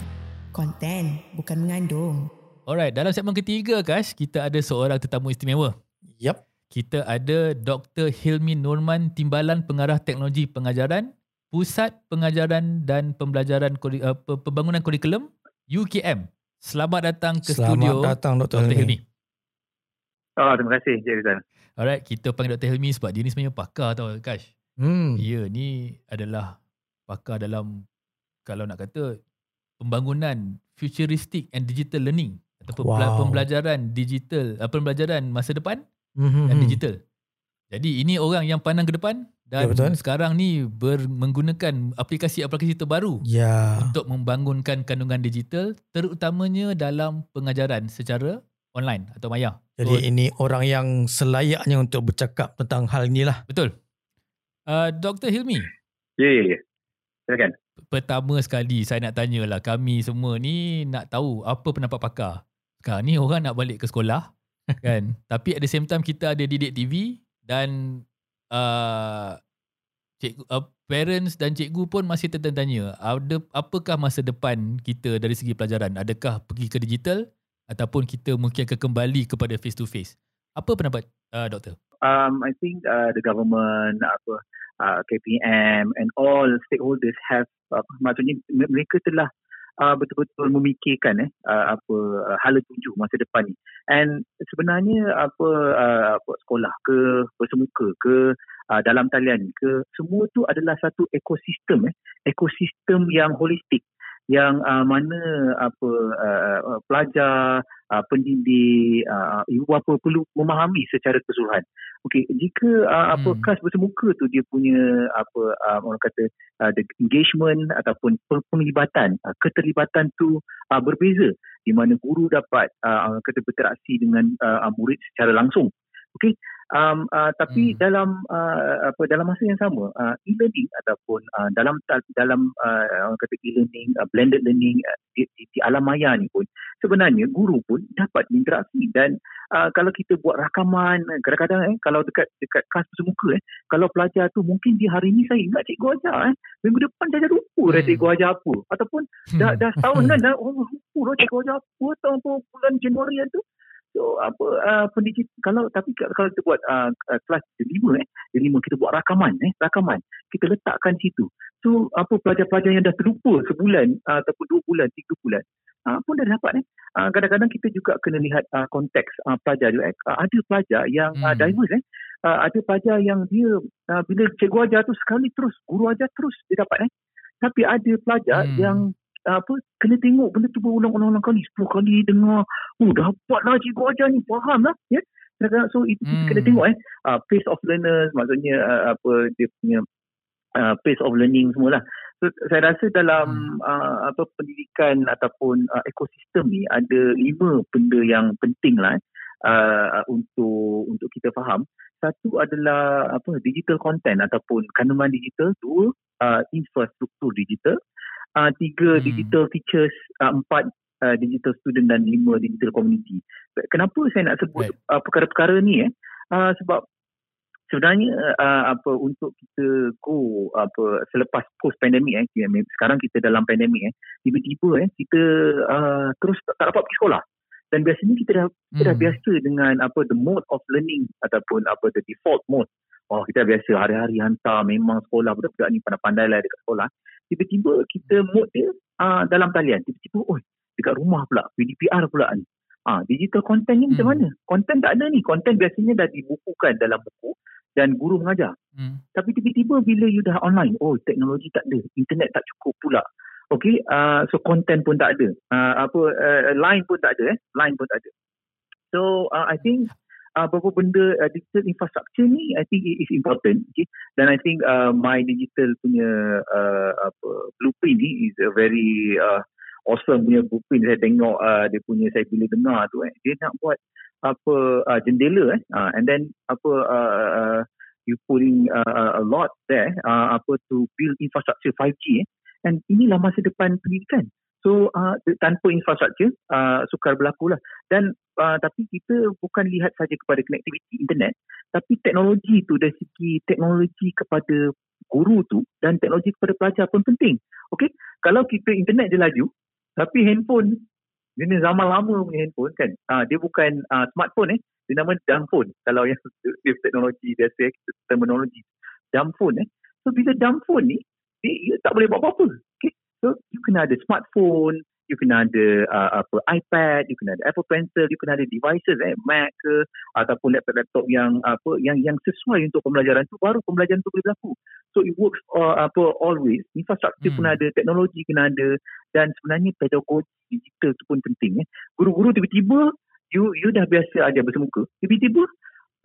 Konten bukan mengandung. Alright, dalam segmen ketiga Kash, kita ada seorang tetamu istimewa. Yap. Kita ada Dr. Hilmi Norman, Timbalan Pengarah Teknologi Pengajaran, Pusat Pengajaran dan Pembelajaran Kuri- uh, Pe- Pembangunan Kurikulum UKM. Selamat datang ke Selamat studio datang Dr. Dr. Hilmi. Hilmi. Oh, terima kasih Encik Rizal. Alright, kita panggil Dr. Hilmi sebab dia ni sebenarnya pakar tau Kash. Hmm. Dia ni adalah pakar dalam kalau nak kata pembangunan futuristic and digital learning ataupun wow. Pembelajaran digital uh, pembelajaran masa depan Mhm. dan digital. Jadi ini orang yang pandang ke depan dan Ya, betul. sekarang ni ber, menggunakan aplikasi-aplikasi terbaru Ya. untuk membangunkan kandungan digital terutamanya dalam pengajaran secara online atau maya. Jadi ini orang yang selayaknya untuk bercakap tentang hal inilah. Betul. Uh, Dr. Hilmi, Ya, ya, ya. Silakan. pertama sekali saya nak tanyalah kami semua ni nak tahu apa pendapat pakar. Sekarang ni orang nak balik ke sekolah kan. Tapi at the same time kita ada didik TV dan uh, cikgu, uh, parents dan cikgu pun masih tertanya ada apakah masa depan kita dari segi pelajaran? Adakah pergi ke digital ataupun kita mungkin akan kembali kepada face to face? Apa pendapat uh, doktor? Um, I think uh, the government, apa, uh, KPM and all stakeholders have, uh, maksudnya mereka telah uh, betul-betul memikirkan eh, uh, apa uh, hala tuju masa depan ni. And sebenarnya apa, uh, apa sekolah ke, bersemuka ke, uh, dalam talian ke, semua tu adalah satu ekosistem eh, ekosistem yang holistik yang uh, mana apa uh, pelajar, uh, pendidik, uh, ibu bapa perlu memahami secara keseluruhan. Okey, jika uh, apa Hmm. kelas bersemuka tu dia punya apa uh, orang kata uh, the engagement ataupun pe- penglibatan, uh, keterlibatan tu uh, berbeza di mana guru dapat uh, kata berinteraksi dengan uh, murid secara langsung. Okey, um, uh, tapi Hmm. dalam uh, apa dalam masa yang sama uh, e-learning ataupun uh, dalam dalam uh, orang kata e-learning uh, blended learning uh, di, di, di alam maya ni pun sebenarnya guru pun dapat berinteraksi dan uh, kalau kita buat rakaman kadang-kadang eh kalau dekat dekat kelas bersemuka eh kalau pelajar tu mungkin dia hari ni saya ingat cikgu ajar eh minggu depan dah lupa dah cikgu ajar apa. Ataupun dah dah setahun kan dah oh, lupa dah cikgu ajar apa tahun bulan Januari tu So apa uh, pendidik kalau tapi kalau kita buat uh, uh, kelas lima eh di lima kita buat rakaman eh rakaman kita letakkan situ. So apa pelajar-pelajar yang dah terlupa sebulan uh, ataupun dua bulan tiga bulan uh, pun dah dapat eh. Uh, kadang-kadang kita juga kena lihat uh, konteks uh, pelajar juga eh. Uh, ada pelajar yang uh, Hmm. diverse eh. Uh, ada pelajar yang dia uh, bila cikgu ajar tu sekali terus guru ajar terus dia dapat eh. Tapi ada pelajar Hmm. yang uh, apa kena tengok benda tu berulang-ulang kali 10 kali dengar oh dapatlah cikgu ajar ni. Faham lah ya? Kadang-kadang, so itu Hmm. kena tengok eh. Uh, pace of learners maksudnya uh, apa dia punya uh, pace of learning semualah. So saya rasa dalam uh, apa pendidikan ataupun uh, ekosistem ni ada lima benda yang penting lah eh, uh, untuk untuk kita faham. Satu adalah apa digital content ataupun kandungan digital. Dua uh, infrastruktur digital uh, tiga Hmm. digital teachers uh, empat uh, digital student dan lima digital community kenapa saya nak sebut Right. uh, perkara-perkara ni eh uh, sebab sebenarnya uh, apa untuk kita go apa selepas post pandemik eh sekarang kita dalam pandemik eh tiba-tiba eh kita uh, terus tak, tak dapat pergi sekolah dan biasanya kita dah kita dah Hmm. biasa dengan apa the mode of learning ataupun apa the default mode oh kita biasa hari-hari hantar memang sekolah budak-budak ni pandai-pandai lah dekat sekolah tiba-tiba kita mode dia uh, dalam talian tiba-tiba oh dekat rumah pula PDPR pula ni Ah, digital content ni macam Hmm. mana? Content tak ada ni. Content biasanya dah dibukukan dalam buku dan guru mengajar. Hmm. Tapi tiba-tiba bila you dah online, oh teknologi tak ada, internet tak cukup pula. Okay, uh, so content pun tak ada. Uh, apa uh, line pun tak ada eh, line pun tak ada. So uh, I think uh, beberapa benda uh, digital infrastructure ni I think is important okay? Dan I think uh, my digital punya uh, apa blueprint ni is a very uh, awesome punya blueprint. Saya tengok uh, dia punya saya bila dengar tu eh dia nak buat apa uh, jendela eh uh, and then apa uh, uh, you putting uh, a lot there uh, apa to build infrastructure 5G eh. And inilah masa depan pendidikan So uh, tanpa infrastruktur uh, sukar berlaku lah. Dan uh, tapi kita bukan lihat saja kepada connectivity internet, tapi teknologi tu dari segi teknologi kepada guru tu dan teknologi kepada pelajar pun penting. Okay, kalau kita internet je laju, tapi handphone ini zaman lama punya handphone kan, uh, dia bukan uh, smartphone eh, dia nama dumb phone. Kalau yang teknologi biasa, terminologi dumb phone eh. So bila dumb phone ni, dia, dia tak boleh buat apa-apa. So you kena ada smartphone, you kena ada uh, apa iPad, you kena ada Apple Pencil, you kena ada devices eh Mac ke ataupun laptop-laptop yang apa yang yang sesuai untuk pembelajaran tu baru pembelajaran tu boleh berlaku. So it works uh, apa always infrastruktur hmm. pun ada, teknologi kena ada dan sebenarnya pedagogi digital tu pun penting eh. Guru-guru tiba-tiba you you dah biasa ajar bersemuka. Tiba-tiba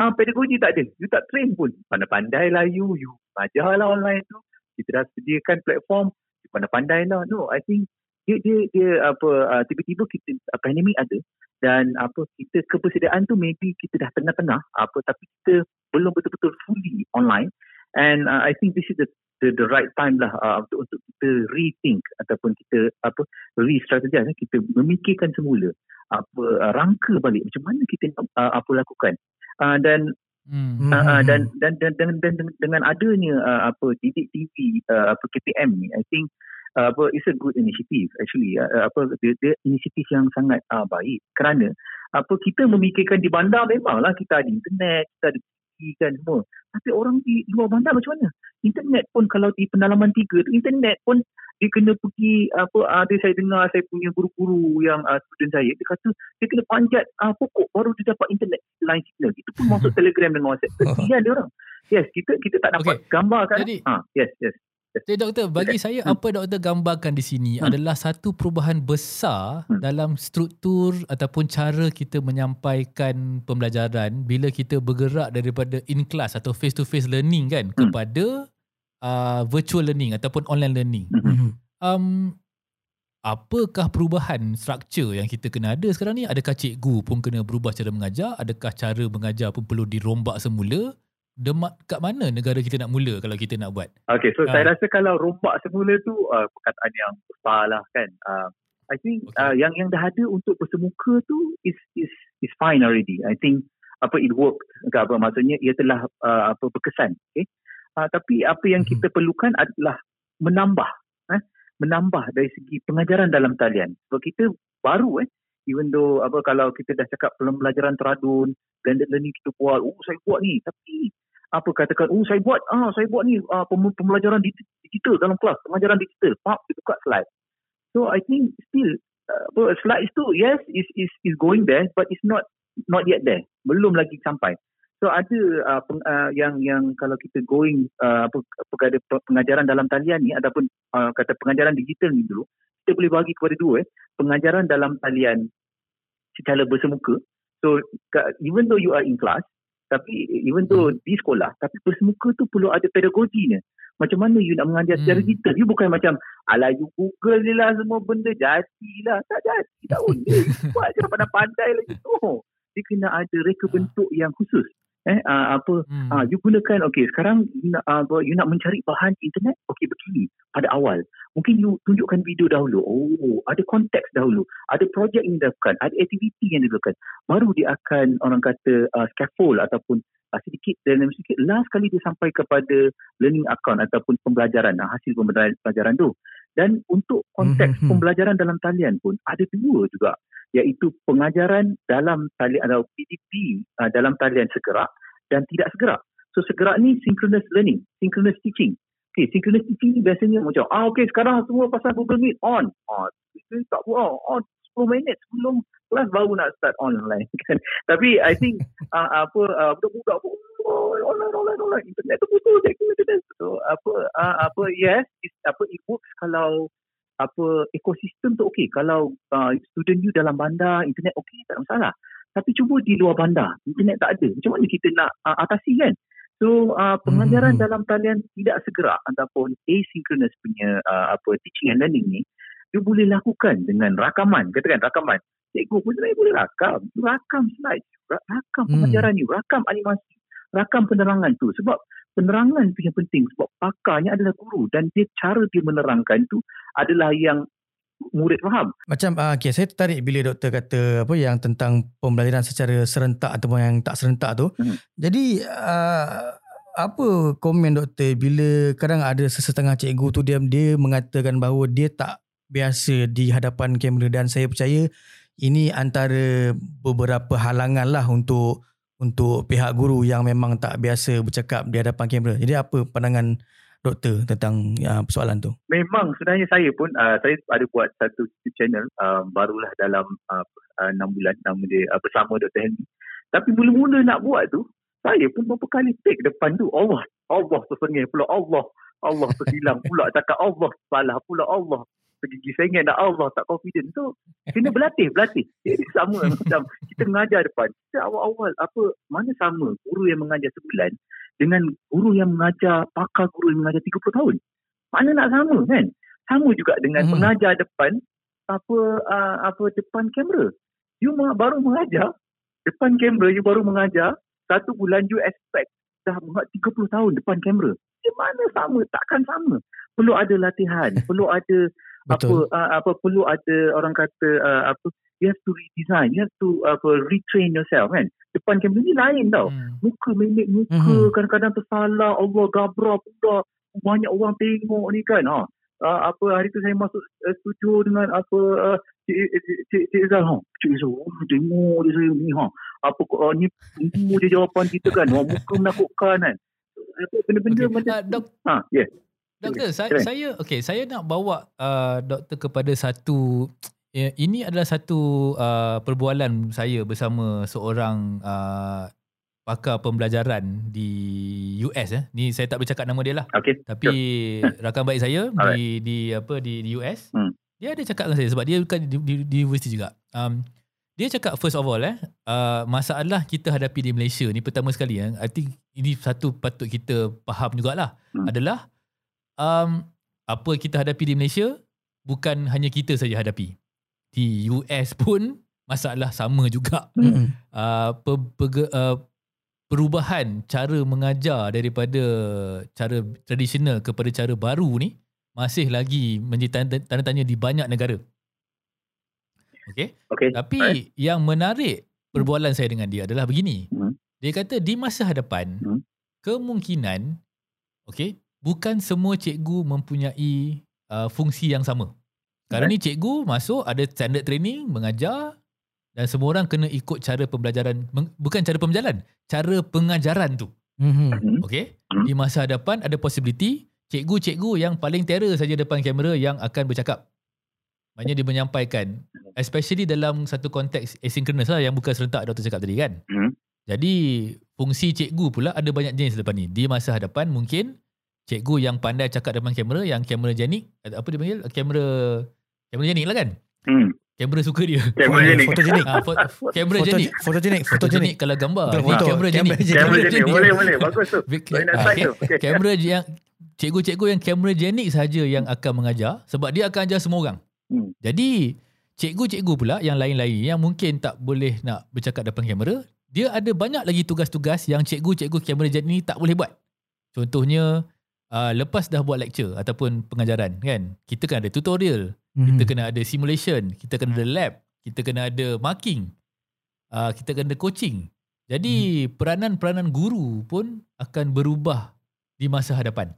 ah uh, pedagogi tak ada. You tak train pun. Pandai-pandai lah you, you ajarlah online tu. Kita dah sediakan platform pandai-pandai lah. No, I think dia dia dia apa uh, tiba-tiba kita uh, pandemik ada dan apa kita kepersediaan tu maybe kita dah tengah-tengah apa tapi kita belum betul-betul fully online and uh, I think this is the the, the right time lah uh, untuk untuk kita rethink ataupun kita apa re-strategize eh. kita memikirkan semula apa uh, rangka balik macam mana kita uh, apa lakukan uh, dan Hmm. Uh, dan, dan, dan, dan, dan, dan dengan adanya uh, apa didik TV uh, apa KPM ni I think uh, apa it's a good initiative actually. Uh, apa dia, dia inisiatif yang sangat uh, baik. Kerana apa kita memikirkan di bandar memanglah kita ada internet kita ada TV kan semua. Tapi orang di luar bandar macam mana internet pun kalau di pendalaman tiga tu internet pun dia kena pergi apa ada saya dengar saya punya guru-guru yang uh, student saya dia kata dia kena panjat uh, pokok baru dia dapat internet. Line signal itu pun masuk telegram dan whatsapp. Kesian dia orang. Yes kita kita tak dapat okay. gambar kan? Jadi, ha, yes yes. Jadi doktor, bagi saya apa doktor gambarkan di sini hmm. adalah satu perubahan besar hmm. dalam struktur ataupun cara kita menyampaikan pembelajaran bila kita bergerak daripada in class atau face to face learning kan hmm. kepada uh, virtual learning ataupun online learning. Mm-hmm. Um, apakah perubahan struktur yang kita kena ada sekarang ni? Adakah cikgu pun kena berubah cara mengajar? Adakah cara mengajar pun perlu dirombak semula? Demak kat mana negara kita nak mula kalau kita nak buat? Okay, so uh. saya rasa kalau rombak semula tu uh, perkataan yang besar lah kan. Uh, I think okay. uh, yang yang dah ada untuk bersemuka tu is is is fine already. I think apa it worked. Apa maksudnya ia telah uh, apa berkesan. Okay. Uh, tapi apa yang kita mhm. perlukan adalah menambah, eh, menambah dari segi pengajaran dalam talian. Sebab kita baru, eh, even though apa kalau kita dah cakap pembelajaran teradun, blended learning kita buat, oh saya buat ni, tapi apa katakan, oh saya buat, ah saya buat ni uh, pembelajaran digital dalam kelas, pengajaran digital, pak kita buka slide. So I think still uh, slides tu yes is is is going there, but it's not not yet there, belum lagi sampai. So ada uh, peng, uh, yang yang kalau kita going uh, apa kepada pengajaran dalam talian ni ataupun uh, kata pengajaran digital ni dulu kita boleh bagi kepada dua eh pengajaran dalam talian secara bersemuka. So even though you are in class tapi even though hmm. di sekolah tapi bersemuka tu perlu ada pedagoginya. Macam mana you nak mengajar secara hmm. digital? You bukan macam ala you Google je lah semua benda jadilah. Tak jadi. Tak boleh. Buat je pandai-pandai lagi tu. Dia kena ada reka bentuk yang khusus eh uh, apa hmm. uh, you gunakan okey sekarang you nak uh, you nak mencari bahan internet okey begini pada awal. Mungkin you tunjukkan video dahulu. Oh ada konteks dahulu. Ada projek yang dilakukan ada aktiviti yang dilakukan. Baru dia akan orang kata uh, scaffold ataupun uh, sedikit dan sedikit last kali dia sampai kepada learning account ataupun pembelajaran uh, hasil pembelajaran tu. Dan untuk konteks hmm. pembelajaran dalam talian pun ada dua juga. Iaitu pengajaran dalam talian atau PDP uh, dalam talian segerak dan tidak segerak. So segerak ni synchronous learning, synchronous teaching. Okay, synchronous teaching ni biasanya macam, ah okay sekarang semua pasal Google Meet, on. Ah, kita tak buat, on. 10 minit sebelum kelas baru nak start online kan. Tapi I think uh, apa uh, budak-budak pun oh, online online online internet tu putus internet so apa uh, apa yes apa it works kalau apa ekosistem tu okey kalau uh, student you dalam bandar internet okey tak masalah Tapi cuba di luar bandar, internet tak ada. Macam mana kita nak uh, atasi kan? So uh, pengajaran Hmm. dalam talian tidak segera ataupun asynchronous punya uh, apa teaching and learning ni you boleh lakukan dengan rakaman. Katakan rakaman. Cikgu pun sebenarnya boleh rakam? You rakam slide ra- rakam Hmm. pengajaran you rakam animasi. Rakam penerangan tu. Sebab penerangan tu yang penting. Sebab pakarnya adalah guru. Dan dia cara dia menerangkan tu adalah yang murid faham Macam uh, okay, saya tertarik bila doktor kata apa yang tentang pembelajaran secara serentak ataupun yang tak serentak tu. Hmm. Jadi uh, apa komen doktor bila kadang ada sesetengah cikgu tu dia dia mengatakan bahawa dia tak biasa di hadapan kamera dan saya percaya ini antara beberapa halangan lah untuk untuk pihak guru yang memang tak biasa bercakap di hadapan kamera. Jadi apa pandangan doktor tentang uh, persoalan tu? memang sebenarnya saya pun uh, saya ada buat satu YouTube channel uh, barulah dalam uh, uh, 6 bulan nama dia uh, bersama Dr. Henry. Tapi mula-mula nak buat tu saya pun beberapa kali take depan tu Allah Allah tersengih pula Allah Allah tersilang pula cakap Allah salah pula Allah pergi sengit dah Allah tak confident so kena berlatih berlatih jadi sama macam kita mengajar depan kita awal-awal apa mana sama guru yang mengajar sebulan dengan guru yang mengajar pakar guru yang mengajar 30 tahun. Mana nak sama kan? Sama juga dengan Hmm. mengajar depan apa uh, apa depan kamera. You ma- baru mengajar depan kamera you baru mengajar satu bulan you expect dah mengajar 30 tahun depan kamera. Di mana sama? Takkan sama. Perlu ada latihan perlu ada apa uh, apa perlu ada orang kata uh, apa you have to redesign. You have to apa retrain yourself kan? Depan kamera ni lain tau. Hmm. muka memek muka Mhm. kadang-kadang tersalah Allah gabra pula. Banyak orang tengok ni kan. Ha. Uh, apa hari tu saya masuk uh, studio dengan apa uh, Cik, Cik, Cik, Cik Izal ha. Cik Izal oh, tengok dia saya ni ha. Apa uh, ni tunggu je jawapan kita kan. Oh, muka menakutkan kan. Apa benda-benda Okey. macam Ah, dok, ha yes Doktor, saya, Silakan. saya okey, saya nak bawa uh, doktor kepada satu ya, ini adalah satu uh, perbualan saya bersama seorang uh, pakar pembelajaran di US eh. Ni saya tak boleh cakap nama dia lah. okey Tapi rakan baik saya di Alright. di apa di, di US. Hmm. Dia ada cakap dengan saya sebab dia bukan di, di, di universiti juga. Um, dia cakap first of all eh uh, masalah kita hadapi di Malaysia ni pertama sekali eh, I think ini satu patut kita faham jugalah Hmm. adalah um, apa kita hadapi di Malaysia bukan hanya kita saja hadapi. Di US pun masalah sama juga. Mm-mm. Uh, per, per, uh, perubahan cara mengajar daripada cara tradisional kepada cara baru ni masih lagi menjadi tanda, tanda tanya di banyak negara. Okey. okey Tapi Alright. yang menarik perbualan saya dengan dia adalah begini. Hmm. Dia kata di masa hadapan Hmm. kemungkinan okey, bukan semua cikgu mempunyai uh, fungsi yang sama. Sekarang ni cikgu masuk ada standard training mengajar dan semua orang kena ikut cara pembelajaran bukan cara pembelajaran, cara pengajaran tu. Mhm. Hmm. Okey. Hmm. Di masa hadapan ada possibility cikgu-cikgu yang paling terror saja depan kamera yang akan bercakap. Maknanya dia menyampaikan especially dalam satu konteks asynchronous lah yang bukan serentak doktor cakap tadi kan. Hmm. Jadi fungsi cikgu pula ada banyak jenis depan ni. Di masa hadapan mungkin cikgu yang pandai cakap depan kamera yang kamera jenik apa dia panggil kamera kamera jenik lah kan. Hmm. Kamera suka dia. Kamera jenik. Fotogenik. Fo- kamera Foto- jenik. Fotogenik. Fotogenik. Kalau gambar. Foto. kamera jenik. Kamera jenik. Boleh, boleh. Bagus tu. Kamera yang cikgu-cikgu yang kamera jenik saja yang akan mengajar sebab dia akan ajar semua orang. Hmm. Jadi cikgu-cikgu pula yang lain-lain yang mungkin tak boleh nak bercakap depan kamera, dia ada banyak lagi tugas-tugas yang cikgu-cikgu kamera jenik ni tak boleh buat. Contohnya uh, lepas dah buat lecture ataupun pengajaran kan, kita kan ada tutorial, Mhm. kita kena ada simulation, kita kena ada lab, kita kena ada marking, uh, kita kena ada coaching. Jadi peranan-peranan guru pun akan berubah di masa hadapan.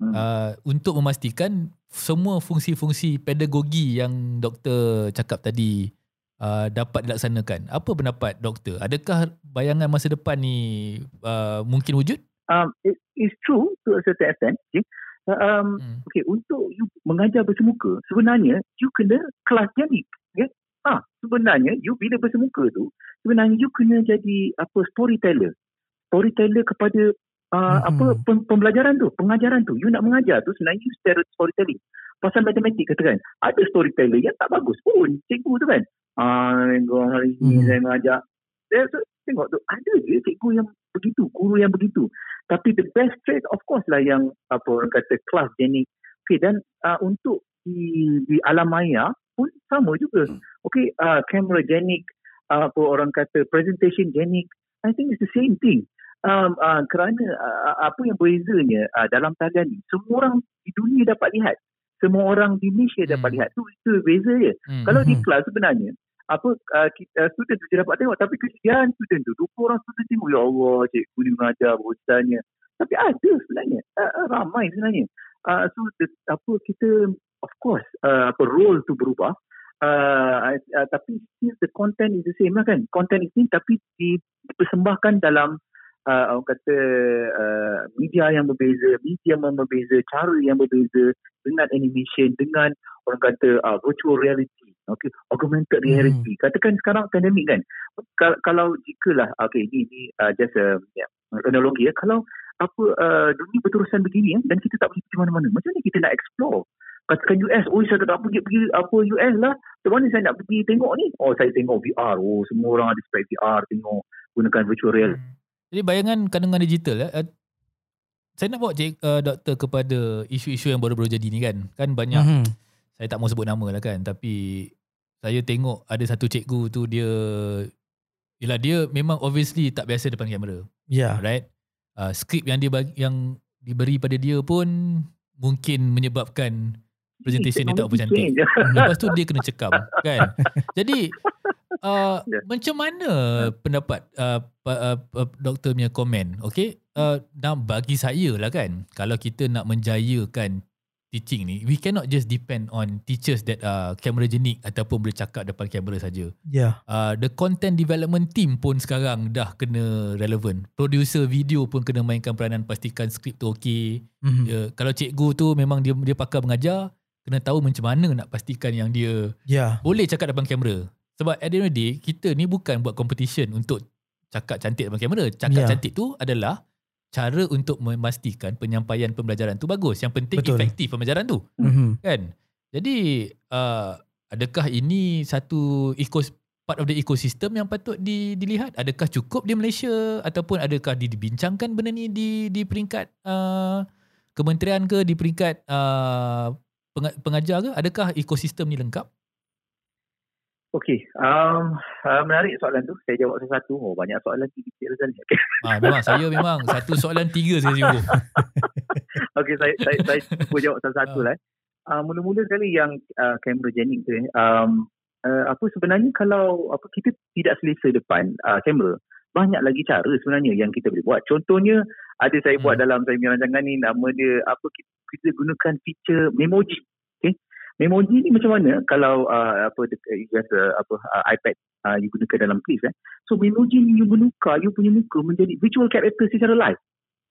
Hmm. Uh, untuk memastikan semua fungsi-fungsi pedagogi yang doktor cakap tadi uh, dapat dilaksanakan. Apa pendapat doktor? Adakah bayangan masa depan ni uh, mungkin wujud? Um, it is true to a certain extent. Okay. Uh, um, Hmm. okay, untuk you mengajar bersemuka, sebenarnya you kena kelas jenik. Okay? Ah, sebenarnya you bila bersemuka tu, sebenarnya you kena jadi apa storyteller. Storyteller kepada uh, Mhm. apa pem- pembelajaran tu, pengajaran tu. You nak mengajar tu sebenarnya you story- storytelling. Pasal matematik katakan, ada storyteller yang tak bagus pun cikgu tu kan. Ah, hari ni Mhm. saya mengajar. Saya tu tengok tu ada je cikgu yang begitu, guru yang begitu. Tapi the best trade of course lah yang apa orang kata kelas jenik. Okay dan uh, untuk di, di alam maya pun sama juga. Okay, uh, camera jenik, uh, apa orang kata presentation jenik. I think it's the same thing. Um, uh, kerana uh, apa yang berzanya uh, dalam talian ni, semua orang di dunia dapat lihat. Semua orang di Malaysia Hmm. dapat lihat. Tu itu beza je. Hmm. Kalau di Mhm. kelas sebenarnya apa uh, kita, uh, student tu dia dapat tengok tapi kesian student tu. 20 orang student tengok ya Allah cikgu ni mengajar bosannya tapi ada sebenarnya uh, ramai sebenarnya. Uh, so the, apa kita of course uh, apa role tu berubah. Uh, uh, tapi still the content is the same lah kan. Content is same tapi di, dipersembahkan dalam uh, orang kata uh, media yang berbeza media yang berbeza cara yang berbeza dengan animation dengan orang kata uh, virtual reality okay augmented reality. Katakan sekarang pandemik kan Kal- kalau jikalah okay ini ini uh, just a yeah, analogi ya kalau apa uh, dunia berterusan begini ya, dan kita tak pergi pergi mana-mana macam mana kita nak explore? Katakan US oh saya tak pergi pergi apa US lah. Macam mana saya nak pergi tengok ni? Oh saya tengok VR oh semua orang ada spek VR tengok gunakan virtual reality. Jadi bayangan kandungan digital eh, uh, saya nak bawa cik uh, doktor kepada isu-isu yang baru-baru jadi ni kan. Kan banyak Mhm. saya tak mau sebut nama lah kan tapi saya tengok ada satu cikgu tu dia Yelah dia memang obviously tak biasa depan kamera. Ya. Right? Uh, skrip yang dia bagi, yang diberi pada dia pun mungkin menyebabkan presentation dia tak apa cantik. Change. Lepas tu dia kena cekam kan. Jadi uh, Ya. macam mana pendapat uh, pa- uh, uh, doktor punya komen? Okay, uh, dan bagi saya lah kan, kalau kita nak menjayakan teaching ni, we cannot just depend on teachers that are camera jenik ataupun boleh cakap depan kamera saja. Ya. Uh, the content development team pun sekarang dah kena relevant. Producer video pun kena mainkan peranan pastikan skrip tu okey. Mhm. Dia, kalau cikgu tu memang dia dia pakar mengajar, kena tahu macam mana nak pastikan yang dia Ya. boleh cakap depan kamera. Sebab at the end of the day, kita ni bukan buat competition untuk cakap cantik depan kamera. Cakap Ya. cantik tu adalah cara untuk memastikan penyampaian pembelajaran tu bagus. Yang penting Betul. efektif pembelajaran tu. Mhm. Kan? Jadi, uh, adakah ini satu ekos part of the ecosystem yang patut di, dilihat? Adakah cukup di Malaysia ataupun adakah di, dibincangkan benda ni di di peringkat uh, kementerian ke di peringkat uh, penga- pengajar ke? Adakah ekosistem ni lengkap? Okey, um, uh, menarik soalan tu. Saya jawab satu-satu. Oh, banyak soalan sikit Razali. Okay. Ah, memang saya memang satu soalan tiga saya sibuk. Okey, saya saya saya cuba jawab satu-satu lah. eh. Uh, mula-mula sekali yang uh, kamera jenik tu, eh, um, uh, apa sebenarnya kalau apa kita tidak selesa depan uh, kamera, banyak lagi cara sebenarnya yang kita boleh buat. Contohnya ada saya buat Hmm. dalam saya punya rancangan ni nama dia apa kita, kita gunakan feature memoji. Memoji ni macam mana kalau uh, apa you have uh, apa uh, iPad uh, you gunakan dalam quiz eh. So memoji ni you menukar you punya muka menjadi virtual character secara live.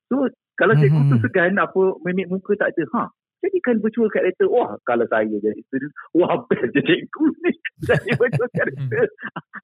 So kalau cikgu tu Mhm. segan apa mimik muka tak ada. Ha, jadikan virtual character. Wah, kalau saya jadi student, wah best je cikgu ni. Jadi virtual character.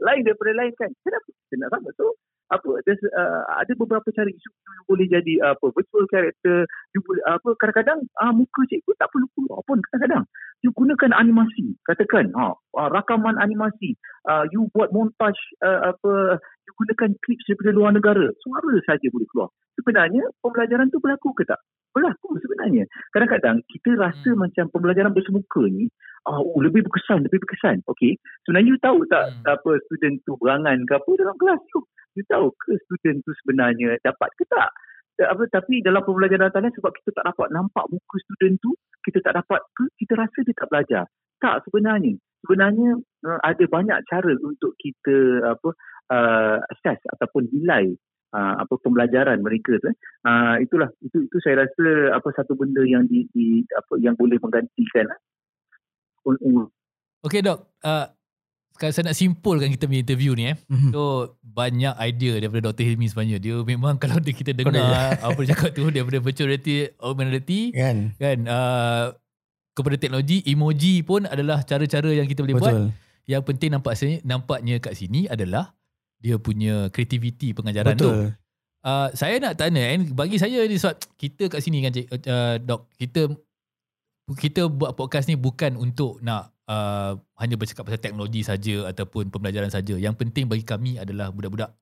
lain daripada lain kan. Kenapa kita nak sama? So apa there's, uh, ada beberapa cara isu you boleh jadi uh, apa virtual character. You boleh apa kadang-kadang uh, muka cikgu tak perlu keluar pun kadang-kadang. You gunakan animasi katakan ha uh, rakaman animasi. Uh, you buat montage uh, apa you gunakan clips daripada luar negara. Suara saja boleh keluar. Sebenarnya pembelajaran tu berlaku ke tak? Berlaku sebenarnya. Kadang-kadang kita rasa Hmm. macam pembelajaran bersemuka ni uh, oh, lebih berkesan lebih berkesan. Okey? Sebenarnya you tahu tak Hmm. apa student tu berangan ke apa dalam kelas tu you tahu ke student tu sebenarnya dapat ke tak? Eh, apa tapi dalam pembelajaran talian sebab kita tak dapat nampak muka student tu kita tak dapat ke kita rasa dia tak belajar. Tak sebenarnya. Sebenarnya uh, ada banyak cara untuk kita apa uh, assess ataupun nilai uh, apa pembelajaran mereka tu eh. uh, itulah. Itu itu saya rasa apa satu benda yang di, di apa yang boleh menggantikan uh, Okay dok, uh, sekarang saya nak simpulkan kita punya interview ni eh. Mhm. So banyak idea daripada Dr. Hilmi sebenarnya. Dia memang kalau dia kita dengar apa dia cakap tu daripada virtual reality, augmented reality Kan? kan uh, kepada teknologi, emoji pun adalah cara-cara yang kita boleh buat. Betul. Yang penting nampak sini, nampaknya kat sini adalah dia punya kreativiti pengajaran tu. Betul. Uh, saya nak tanya kan bagi saya ni sebab kita kat sini kan cik, uh, dok kita kita buat podcast ni bukan untuk nak uh, hanya bercakap pasal teknologi saja ataupun pembelajaran saja. Yang penting bagi kami adalah budak-budak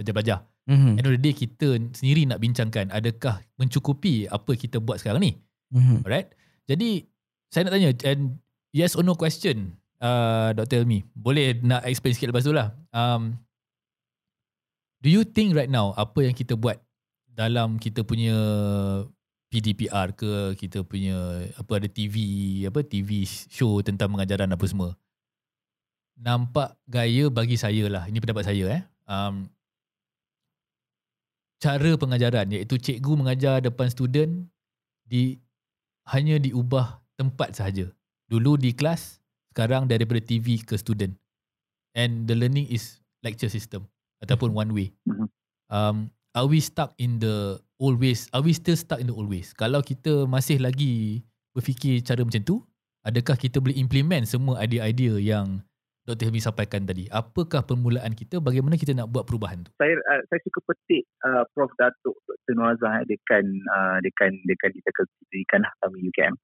belajar-belajar. Mhm. End of the day kita sendiri nak bincangkan adakah mencukupi apa kita buat sekarang ni. Mhm. Alright. Jadi saya nak tanya and yes or no question uh, Dr. Elmi. Boleh nak explain sikit lepas tu lah. Um, do you think right now apa yang kita buat dalam kita punya PDPR ke kita punya apa ada TV apa TV show tentang pengajaran apa semua. Nampak gaya bagi saya lah. Ini pendapat saya eh. Um, cara pengajaran iaitu cikgu mengajar depan student di hanya diubah tempat sahaja. Dulu di kelas sekarang daripada TV ke student. And the learning is lecture system ataupun one way. Um, are we stuck in the old ways? Are we still stuck in the old ways? Kalau kita masih lagi berfikir cara macam tu, adakah kita boleh implement semua idea-idea yang Dr. Helmi sampaikan tadi? Apakah permulaan kita? Bagaimana kita nak buat perubahan tu? saya uh, saya suka petik uh, Prof Datuk Dr. Nuazah dekan uh, dekan dekan lah kami UKM.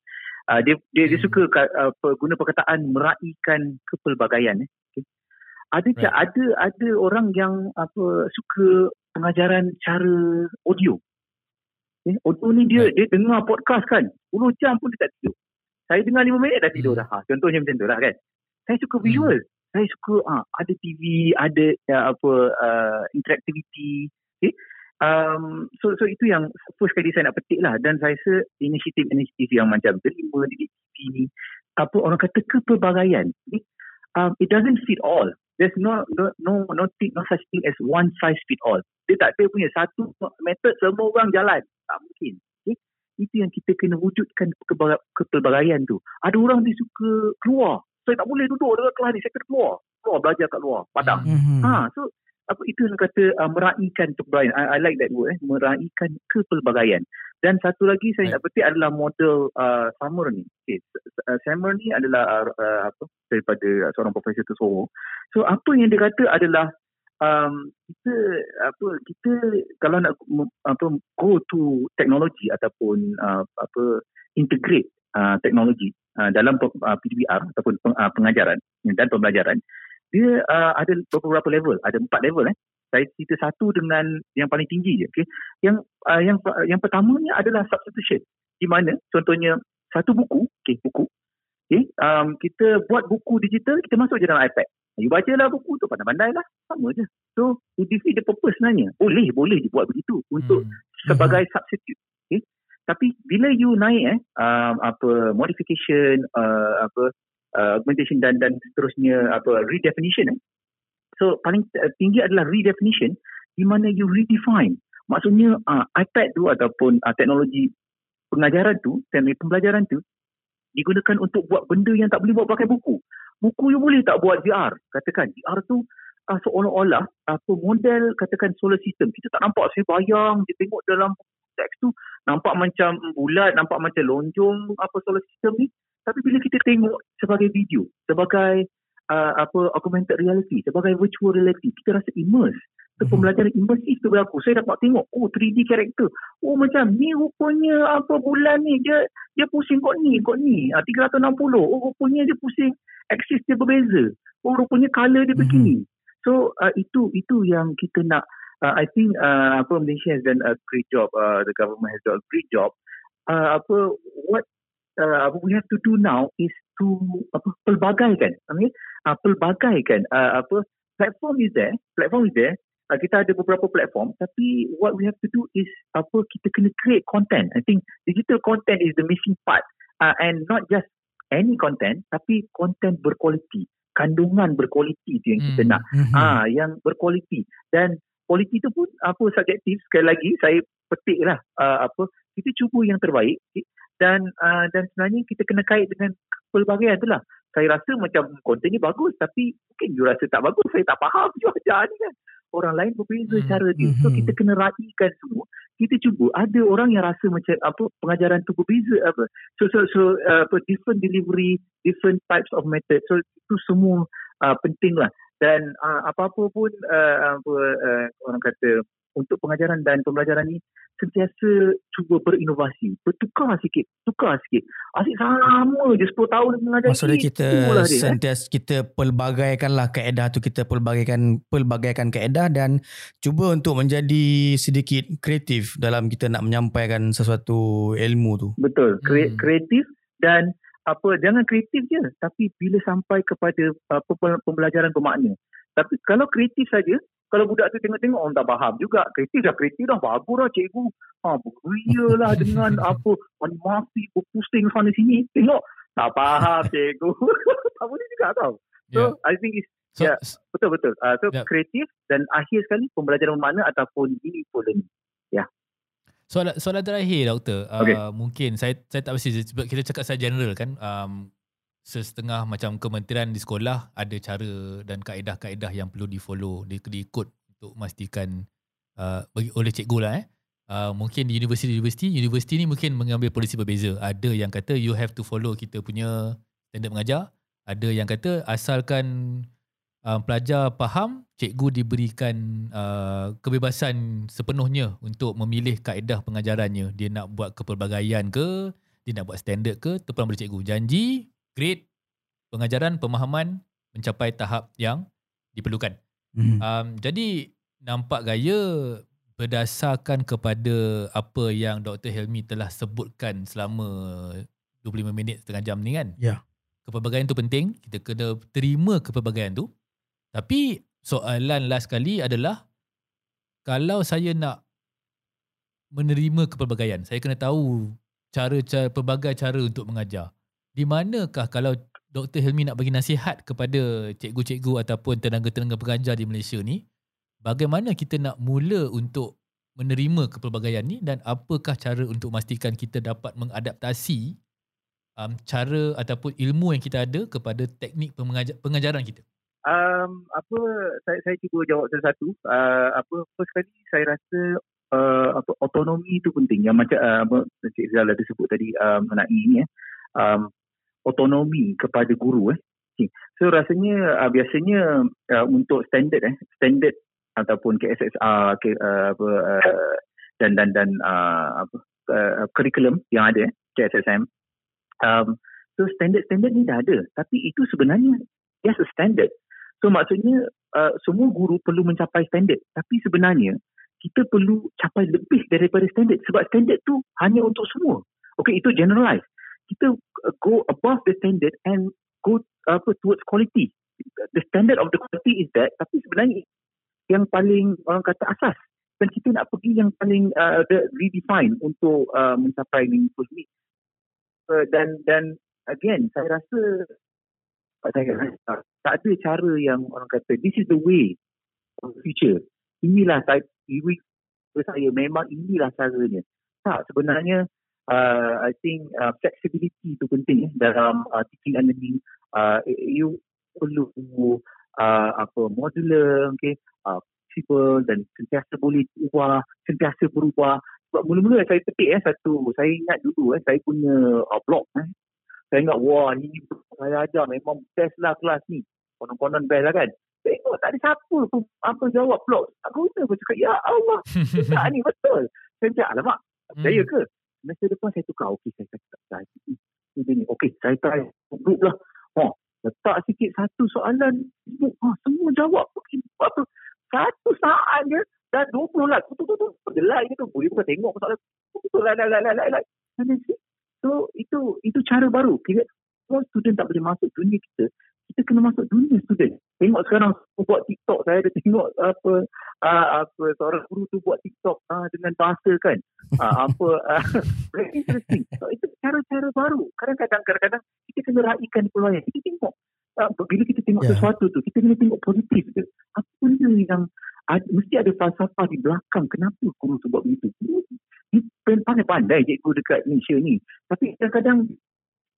Uh, dia dia, dia suka uh, guna perkataan meraihkan kepelbagaian eh. Okay. Ada right. ada ada orang yang apa suka pengajaran cara audio. Eh, audio ni dia dia dengar podcast kan. 10 jam pun dia tak tidur. Saya dengar 5 minit dah tidur dah. Ha, contohnya macam tu lah kan. Saya suka visual. Saya suka ah ada TV, ada ya, apa uh, interactivity. Okay. Um, so so itu yang first kali saya nak petik lah dan saya rasa inisiatif-inisiatif yang macam terima di TV ni apa orang kata kepelbagaian. Okay. Um, it doesn't fit all. There's no no no no, thing, no such thing as one size fit all. Dia tak ada punya satu method semua orang jalan. Tak mungkin. Okay? Itu yang kita kena wujudkan kepelbagaian tu. Ada orang dia suka keluar. Saya tak boleh duduk dekat kelas ni. Saya kena keluar. Keluar belajar kat luar. Padang. Mhm. Ha, so apa itu yang kata uh, meraihkan kepelbagaian. I, I like that word. Eh. Meraihkan kepelbagaian. Dan satu lagi saya nak petik adalah model uh, Summer ni. Okay. Uh, Summer ni adalah uh, uh, apa daripada seorang profesor Tesoro. So apa yang dia kata adalah um, kita apa kita kalau nak apa go to teknologi ataupun uh, apa integrate uh, teknologi uh, dalam uh, PDBR ataupun peng, uh, pengajaran dan pembelajaran dia uh, ada beberapa level ada empat level eh saya cerita satu dengan yang paling tinggi je okey yang uh, yang yang pertamanya adalah substitution di mana contohnya satu buku okey buku okey um, kita buat buku digital kita masuk je dalam iPad You baca lah buku tu pandai-pandai lah. Sama je. So, to defeat the purpose sebenarnya. Boleh, boleh dibuat begitu untuk hmm. sebagai hmm. substitute. Okay? Tapi bila you naik eh, um, apa modification, uh, apa uh, augmentation dan dan seterusnya apa redefinition eh. So, paling tinggi adalah redefinition di mana you redefine. Maksudnya uh, iPad tu ataupun uh, teknologi pengajaran tu, teknologi pembelajaran tu digunakan untuk buat benda yang tak boleh buat pakai buku. Buku you boleh tak buat VR katakan VR tu uh, seolah-olah apa uh, model katakan solar system. Kita tak nampak saya bayang dia tengok dalam teks tu nampak macam bulat nampak macam lonjong apa solar system ni. Tapi bila kita tengok sebagai video sebagai uh, apa augmented reality sebagai virtual reality kita rasa immerse So, hmm. pembelajaran imersif tu berlaku. Saya dapat tengok, oh 3D karakter. Oh macam ni rupanya apa bulan ni dia dia pusing kod ni, kod ni. Ah, 360. Oh rupanya dia pusing aksis dia berbeza. Oh rupanya color dia begini. Hmm. So uh, itu itu yang kita nak uh, I think uh, apa Malaysia has done a great job. Uh, the government has done a great job. Uh, apa what uh, we have to do now is to apa pelbagaikan. Okay? Uh, pelbagaikan uh, apa platform is there, platform is there. Uh, kita ada beberapa platform tapi what we have to do is apa kita kena create content. I think digital content is the missing part. Uh, and not just any content tapi content berkualiti. Kandungan berkualiti tu yang kita Hmm. nak. ah yang berkualiti. Dan kualiti tu pun apa subjektif. Sekali lagi saya petik lah uh, apa kita cuba yang terbaik dan uh, dan sebenarnya kita kena kait dengan pelbagaian tu lah saya rasa macam konten ni bagus tapi mungkin you rasa tak bagus saya tak faham you ajar ni kan. Orang lain berbeza hmm. cara dia. So kita kena raikan semua. Kita cuba. Ada orang yang rasa macam apa pengajaran tu berbeza apa so so so uh, apa different delivery different types of method. So itu semua uh, penting lah dan uh, apa-apa pun uh, apa uh, orang kata untuk pengajaran dan pembelajaran ni sentiasa cuba berinovasi. Bertukar sikit, tukar sikit. Asyik sama je 10 tahun mengajar Maksudnya ni, kita dia, eh. sentiasa kita pelbagaikanlah kaedah tu kita pelbagaikan pelbagaikan kaedah dan cuba untuk menjadi sedikit kreatif dalam kita nak menyampaikan sesuatu ilmu tu. Betul, Kre- Hmm. kreatif dan apa jangan kreatif je tapi bila sampai kepada uh, pem- pembelajaran bermakna. Tapi kalau kreatif saja, kalau budak tu tengok-tengok orang tak faham juga. Kreatif dah kreatif dah bagus dah cikgu. Ha beria lah dengan apa animasi berpusing sana sini. Tengok tak faham cikgu. tak boleh juga tau. So Yeah. I think it's So, Ya. betul betul. Uh, so Ya. kreatif dan akhir sekali pembelajaran bermakna ataupun meaningful learning. Soalan soalan terakhir doktor. Uh, Okey. mungkin saya saya tak pasti sebab kita cakap saya general kan. Um, setengah macam kementerian di sekolah ada cara dan kaedah-kaedah yang perlu di-follow, di, diikut untuk memastikan uh, bagi oleh cikgu lah eh. Uh, mungkin di universiti-universiti, universiti ni mungkin mengambil polisi berbeza. Ada yang kata you have to follow kita punya standard mengajar. Ada yang kata asalkan uh, pelajar faham, cikgu diberikan uh, kebebasan sepenuhnya untuk memilih kaedah pengajarannya. Dia nak buat kepelbagaian ke, dia nak buat standard ke, terpulang pada cikgu. Janji, grade, pengajaran, pemahaman mencapai tahap yang diperlukan. Hmm. Um, jadi nampak gaya berdasarkan kepada apa yang Dr. Helmi telah sebutkan selama 25 minit setengah jam ni kan. Ya. Kepelbagaian tu penting, kita kena terima kepelbagaian tu. Tapi soalan last kali adalah kalau saya nak menerima kepelbagaian, saya kena tahu cara-cara pelbagai cara untuk mengajar. Di manakah kalau Dr. Helmi nak bagi nasihat kepada cikgu-cikgu ataupun tenaga-tenaga pengajar di Malaysia ni, bagaimana kita nak mula untuk menerima kepelbagaian ni dan apakah cara untuk memastikan kita dapat mengadaptasi um, cara ataupun ilmu yang kita ada kepada teknik pengajar, pengajaran kita. Um, apa saya saya cuba jawab satu-satu. Uh, apa first kali saya rasa uh, apa autonomi itu penting. Yang macam uh, Cik Zal ada sebut tadi uh, mengenai ini eh. Um, autonomi kepada guru eh. So rasanya uh, biasanya uh, untuk standard eh standard ataupun KSSR ke, uh, apa uh, dan dan dan uh, apa uh, curriculum yang ada eh, KSSM. Um, so standard-standard ni dah ada tapi itu sebenarnya a standard. So maksudnya uh, semua guru perlu mencapai standard tapi sebenarnya kita perlu capai lebih daripada standard sebab standard tu hanya untuk semua. Okay itu generalize. Kita uh, go above the standard and go apa towards quality. The standard of the quality is that tapi sebenarnya yang paling orang kata asas dan kita nak pergi yang paling uh, redefine untuk uh, mencapai meaningful ni. Uh, dan dan again saya rasa saya rasa tak ada cara yang orang kata this is the way of the future. Inilah saya ini saya memang inilah caranya. Tak sebenarnya uh, I think uh, flexibility itu penting eh, dalam uh, teaching and learning. Uh, you perlu uh, apa modular, okay, uh, flexible dan sentiasa boleh ubah, sentiasa berubah. Sebab mula-mula saya petik eh satu, saya ingat dulu eh saya punya uh, blog eh. Saya ingat wah ni saya ajar memang best lah kelas ni. Konon-konon best lah kan. Tengok tak ada siapa pun apa jawab blog. Tak guna pun cakap ya Allah. tak ni betul. Saya cakap alamak. Percaya ke? Semester depan saya tukar. Okey saya kata tak percaya. Ini ni. Okey saya try group lah. Oh, letak sikit satu soalan. Ha, semua jawab. Okay, apa? Satu saat je. Dah 20 lah. Tu, tu, tu, tu. Gelai gitu. Boleh bukan tengok soalan. Tu, tu, lai, lai, lai, lai, lai. So, itu itu cara baru. Kira semua student tak boleh masuk dunia kita. Kita kena masuk dunia student. Tengok sekarang buat TikTok. Saya ada tengok apa uh, apa seorang guru tu buat TikTok uh, dengan bahasa kan. Uh, apa uh, very interesting. So, itu cara-cara baru. Kadang-kadang kadang-kadang kita kena raikan peluang. Kita tengok uh, bila kita tengok yeah. sesuatu tu, kita kena tengok positif je. Apa benda yang ada, mesti ada falsafah di belakang. Kenapa guru tu buat begitu? Ni pandai-pandai cikgu dekat Malaysia ni. Tapi kadang-kadang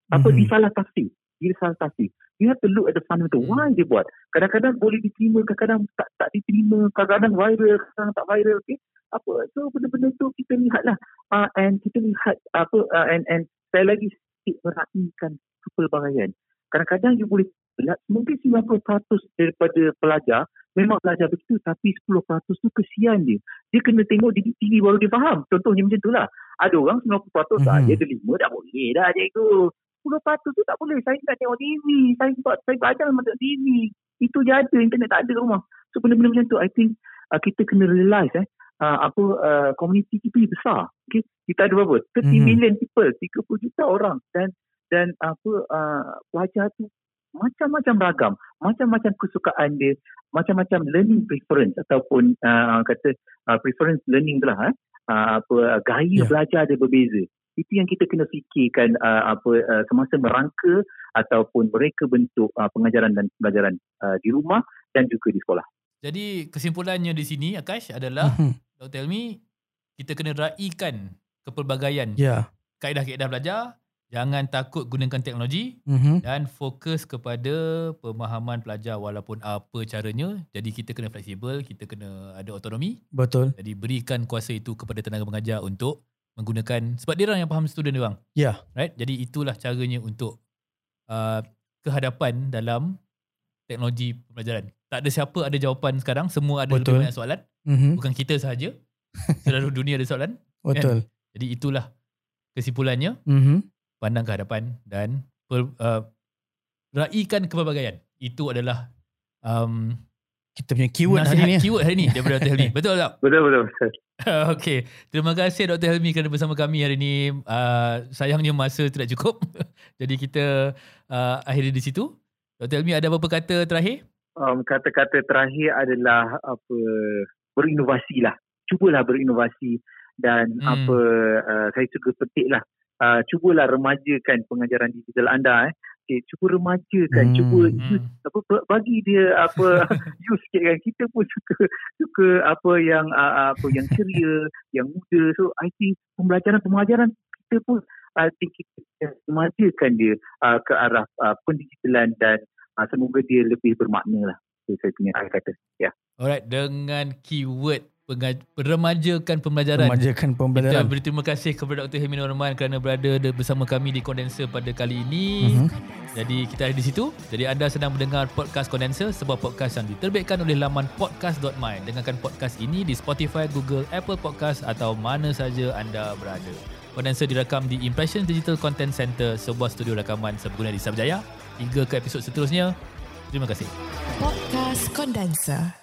apa Mhm. disalah tafsir. Disalah tafsir. You have to look at the fundamental. Why dia buat? Kadang-kadang boleh diterima, kadang-kadang tak tak diterima, kadang-kadang viral, kadang-kadang tak viral. Okay? Apa? So benda-benda tu kita lihatlah. Uh, and kita lihat apa uh, and and saya lagi sikit meraihkan kepelbagaian. Kadang-kadang you boleh mungkin 90% daripada pelajar memang belajar begitu tapi 10% tu kesian dia. dia kena tengok didik tinggi baru dia faham. Contohnya macam tu lah. Ada orang 90% mm-hmm. tak, dia ada lima dah boleh dah cikgu. 10% tu tak boleh. Saya nak tengok TV. Saya buat saya belajar memang TV. Itu je ada. Internet tak ada rumah. So benda-benda macam tu, I think uh, kita kena realize eh, uh, apa uh, community kita ni besar. Okay? Kita ada berapa? 30 mm-hmm. million people, 30 juta orang dan dan apa uh, pelajar tu macam-macam ragam, macam-macam kesukaan dia, macam-macam learning preference ataupun uh, kata uh, preference learning tu lah eh. Uh, apa uh, gaya yeah. belajar dia berbeza. Itu yang kita kena fikirkan uh, apa uh, semasa merangka ataupun mereka bentuk uh, pengajaran dan pembelajaran uh, di rumah dan juga di sekolah. Jadi kesimpulannya di sini Akash adalah mm-hmm. Dr. Elmi kita kena raikan kepelbagaian yeah. kaedah-kaedah belajar Jangan takut gunakan teknologi mm-hmm. dan fokus kepada pemahaman pelajar walaupun apa caranya. Jadi kita kena fleksibel, kita kena ada autonomi. Betul. Jadi berikan kuasa itu kepada tenaga pengajar untuk menggunakan sebab dia orang yang faham student dia orang. Ya. Yeah. Right? Jadi itulah caranya untuk uh, kehadapan dalam teknologi pembelajaran. Tak ada siapa ada jawapan sekarang, semua ada Betul. lebih banyak soalan. Mm-hmm. Bukan kita sahaja. Seluruh dunia ada soalan. Betul. Kan? Jadi itulah kesimpulannya. Mhm pandang ke hadapan dan per, uh, raikan kepelbagaian. Itu adalah um, kita punya keyword hari ni. Keyword hari ni daripada Dr. Helmi. Betul tak? Betul, betul. betul. okay. Terima kasih Dr. Helmi kerana bersama kami hari ini. Uh, sayangnya masa tidak cukup. Jadi kita uh, akhiri di situ. Dr. Helmi ada apa-apa kata terakhir? Um, kata-kata terakhir adalah apa berinovasi lah. Cubalah berinovasi dan hmm. apa uh, saya juga petik lah uh, cubalah remajakan pengajaran digital anda eh. Okay, cuba remajakan, hmm. cuba use, apa bagi dia apa use sikit kan. Kita pun suka suka apa yang uh, apa yang ceria, yang muda. So I think pembelajaran pembelajaran kita pun I think kita remajakan dia uh, ke arah uh, pendigitalan dan uh, semoga dia lebih bermakna lah. So, saya punya kata. Ya. Yeah. Alright, dengan keyword remajakan pembelajaran. Remajakan pembelajaran. Kita berterima kasih kepada Dr. Helmi Norman kerana berada bersama kami di Kondenser pada kali ini. Uh-huh. Jadi kita ada di situ. Jadi anda sedang mendengar podcast Kondenser, sebuah podcast yang diterbitkan oleh laman podcast.my. Dengarkan podcast ini di Spotify, Google, Apple Podcast atau mana saja anda berada. Kondenser direkam di Impression Digital Content Center, sebuah studio rakaman serbaguna di Sabjaya. Hingga ke episod seterusnya. Terima kasih. Podcast Kondenser.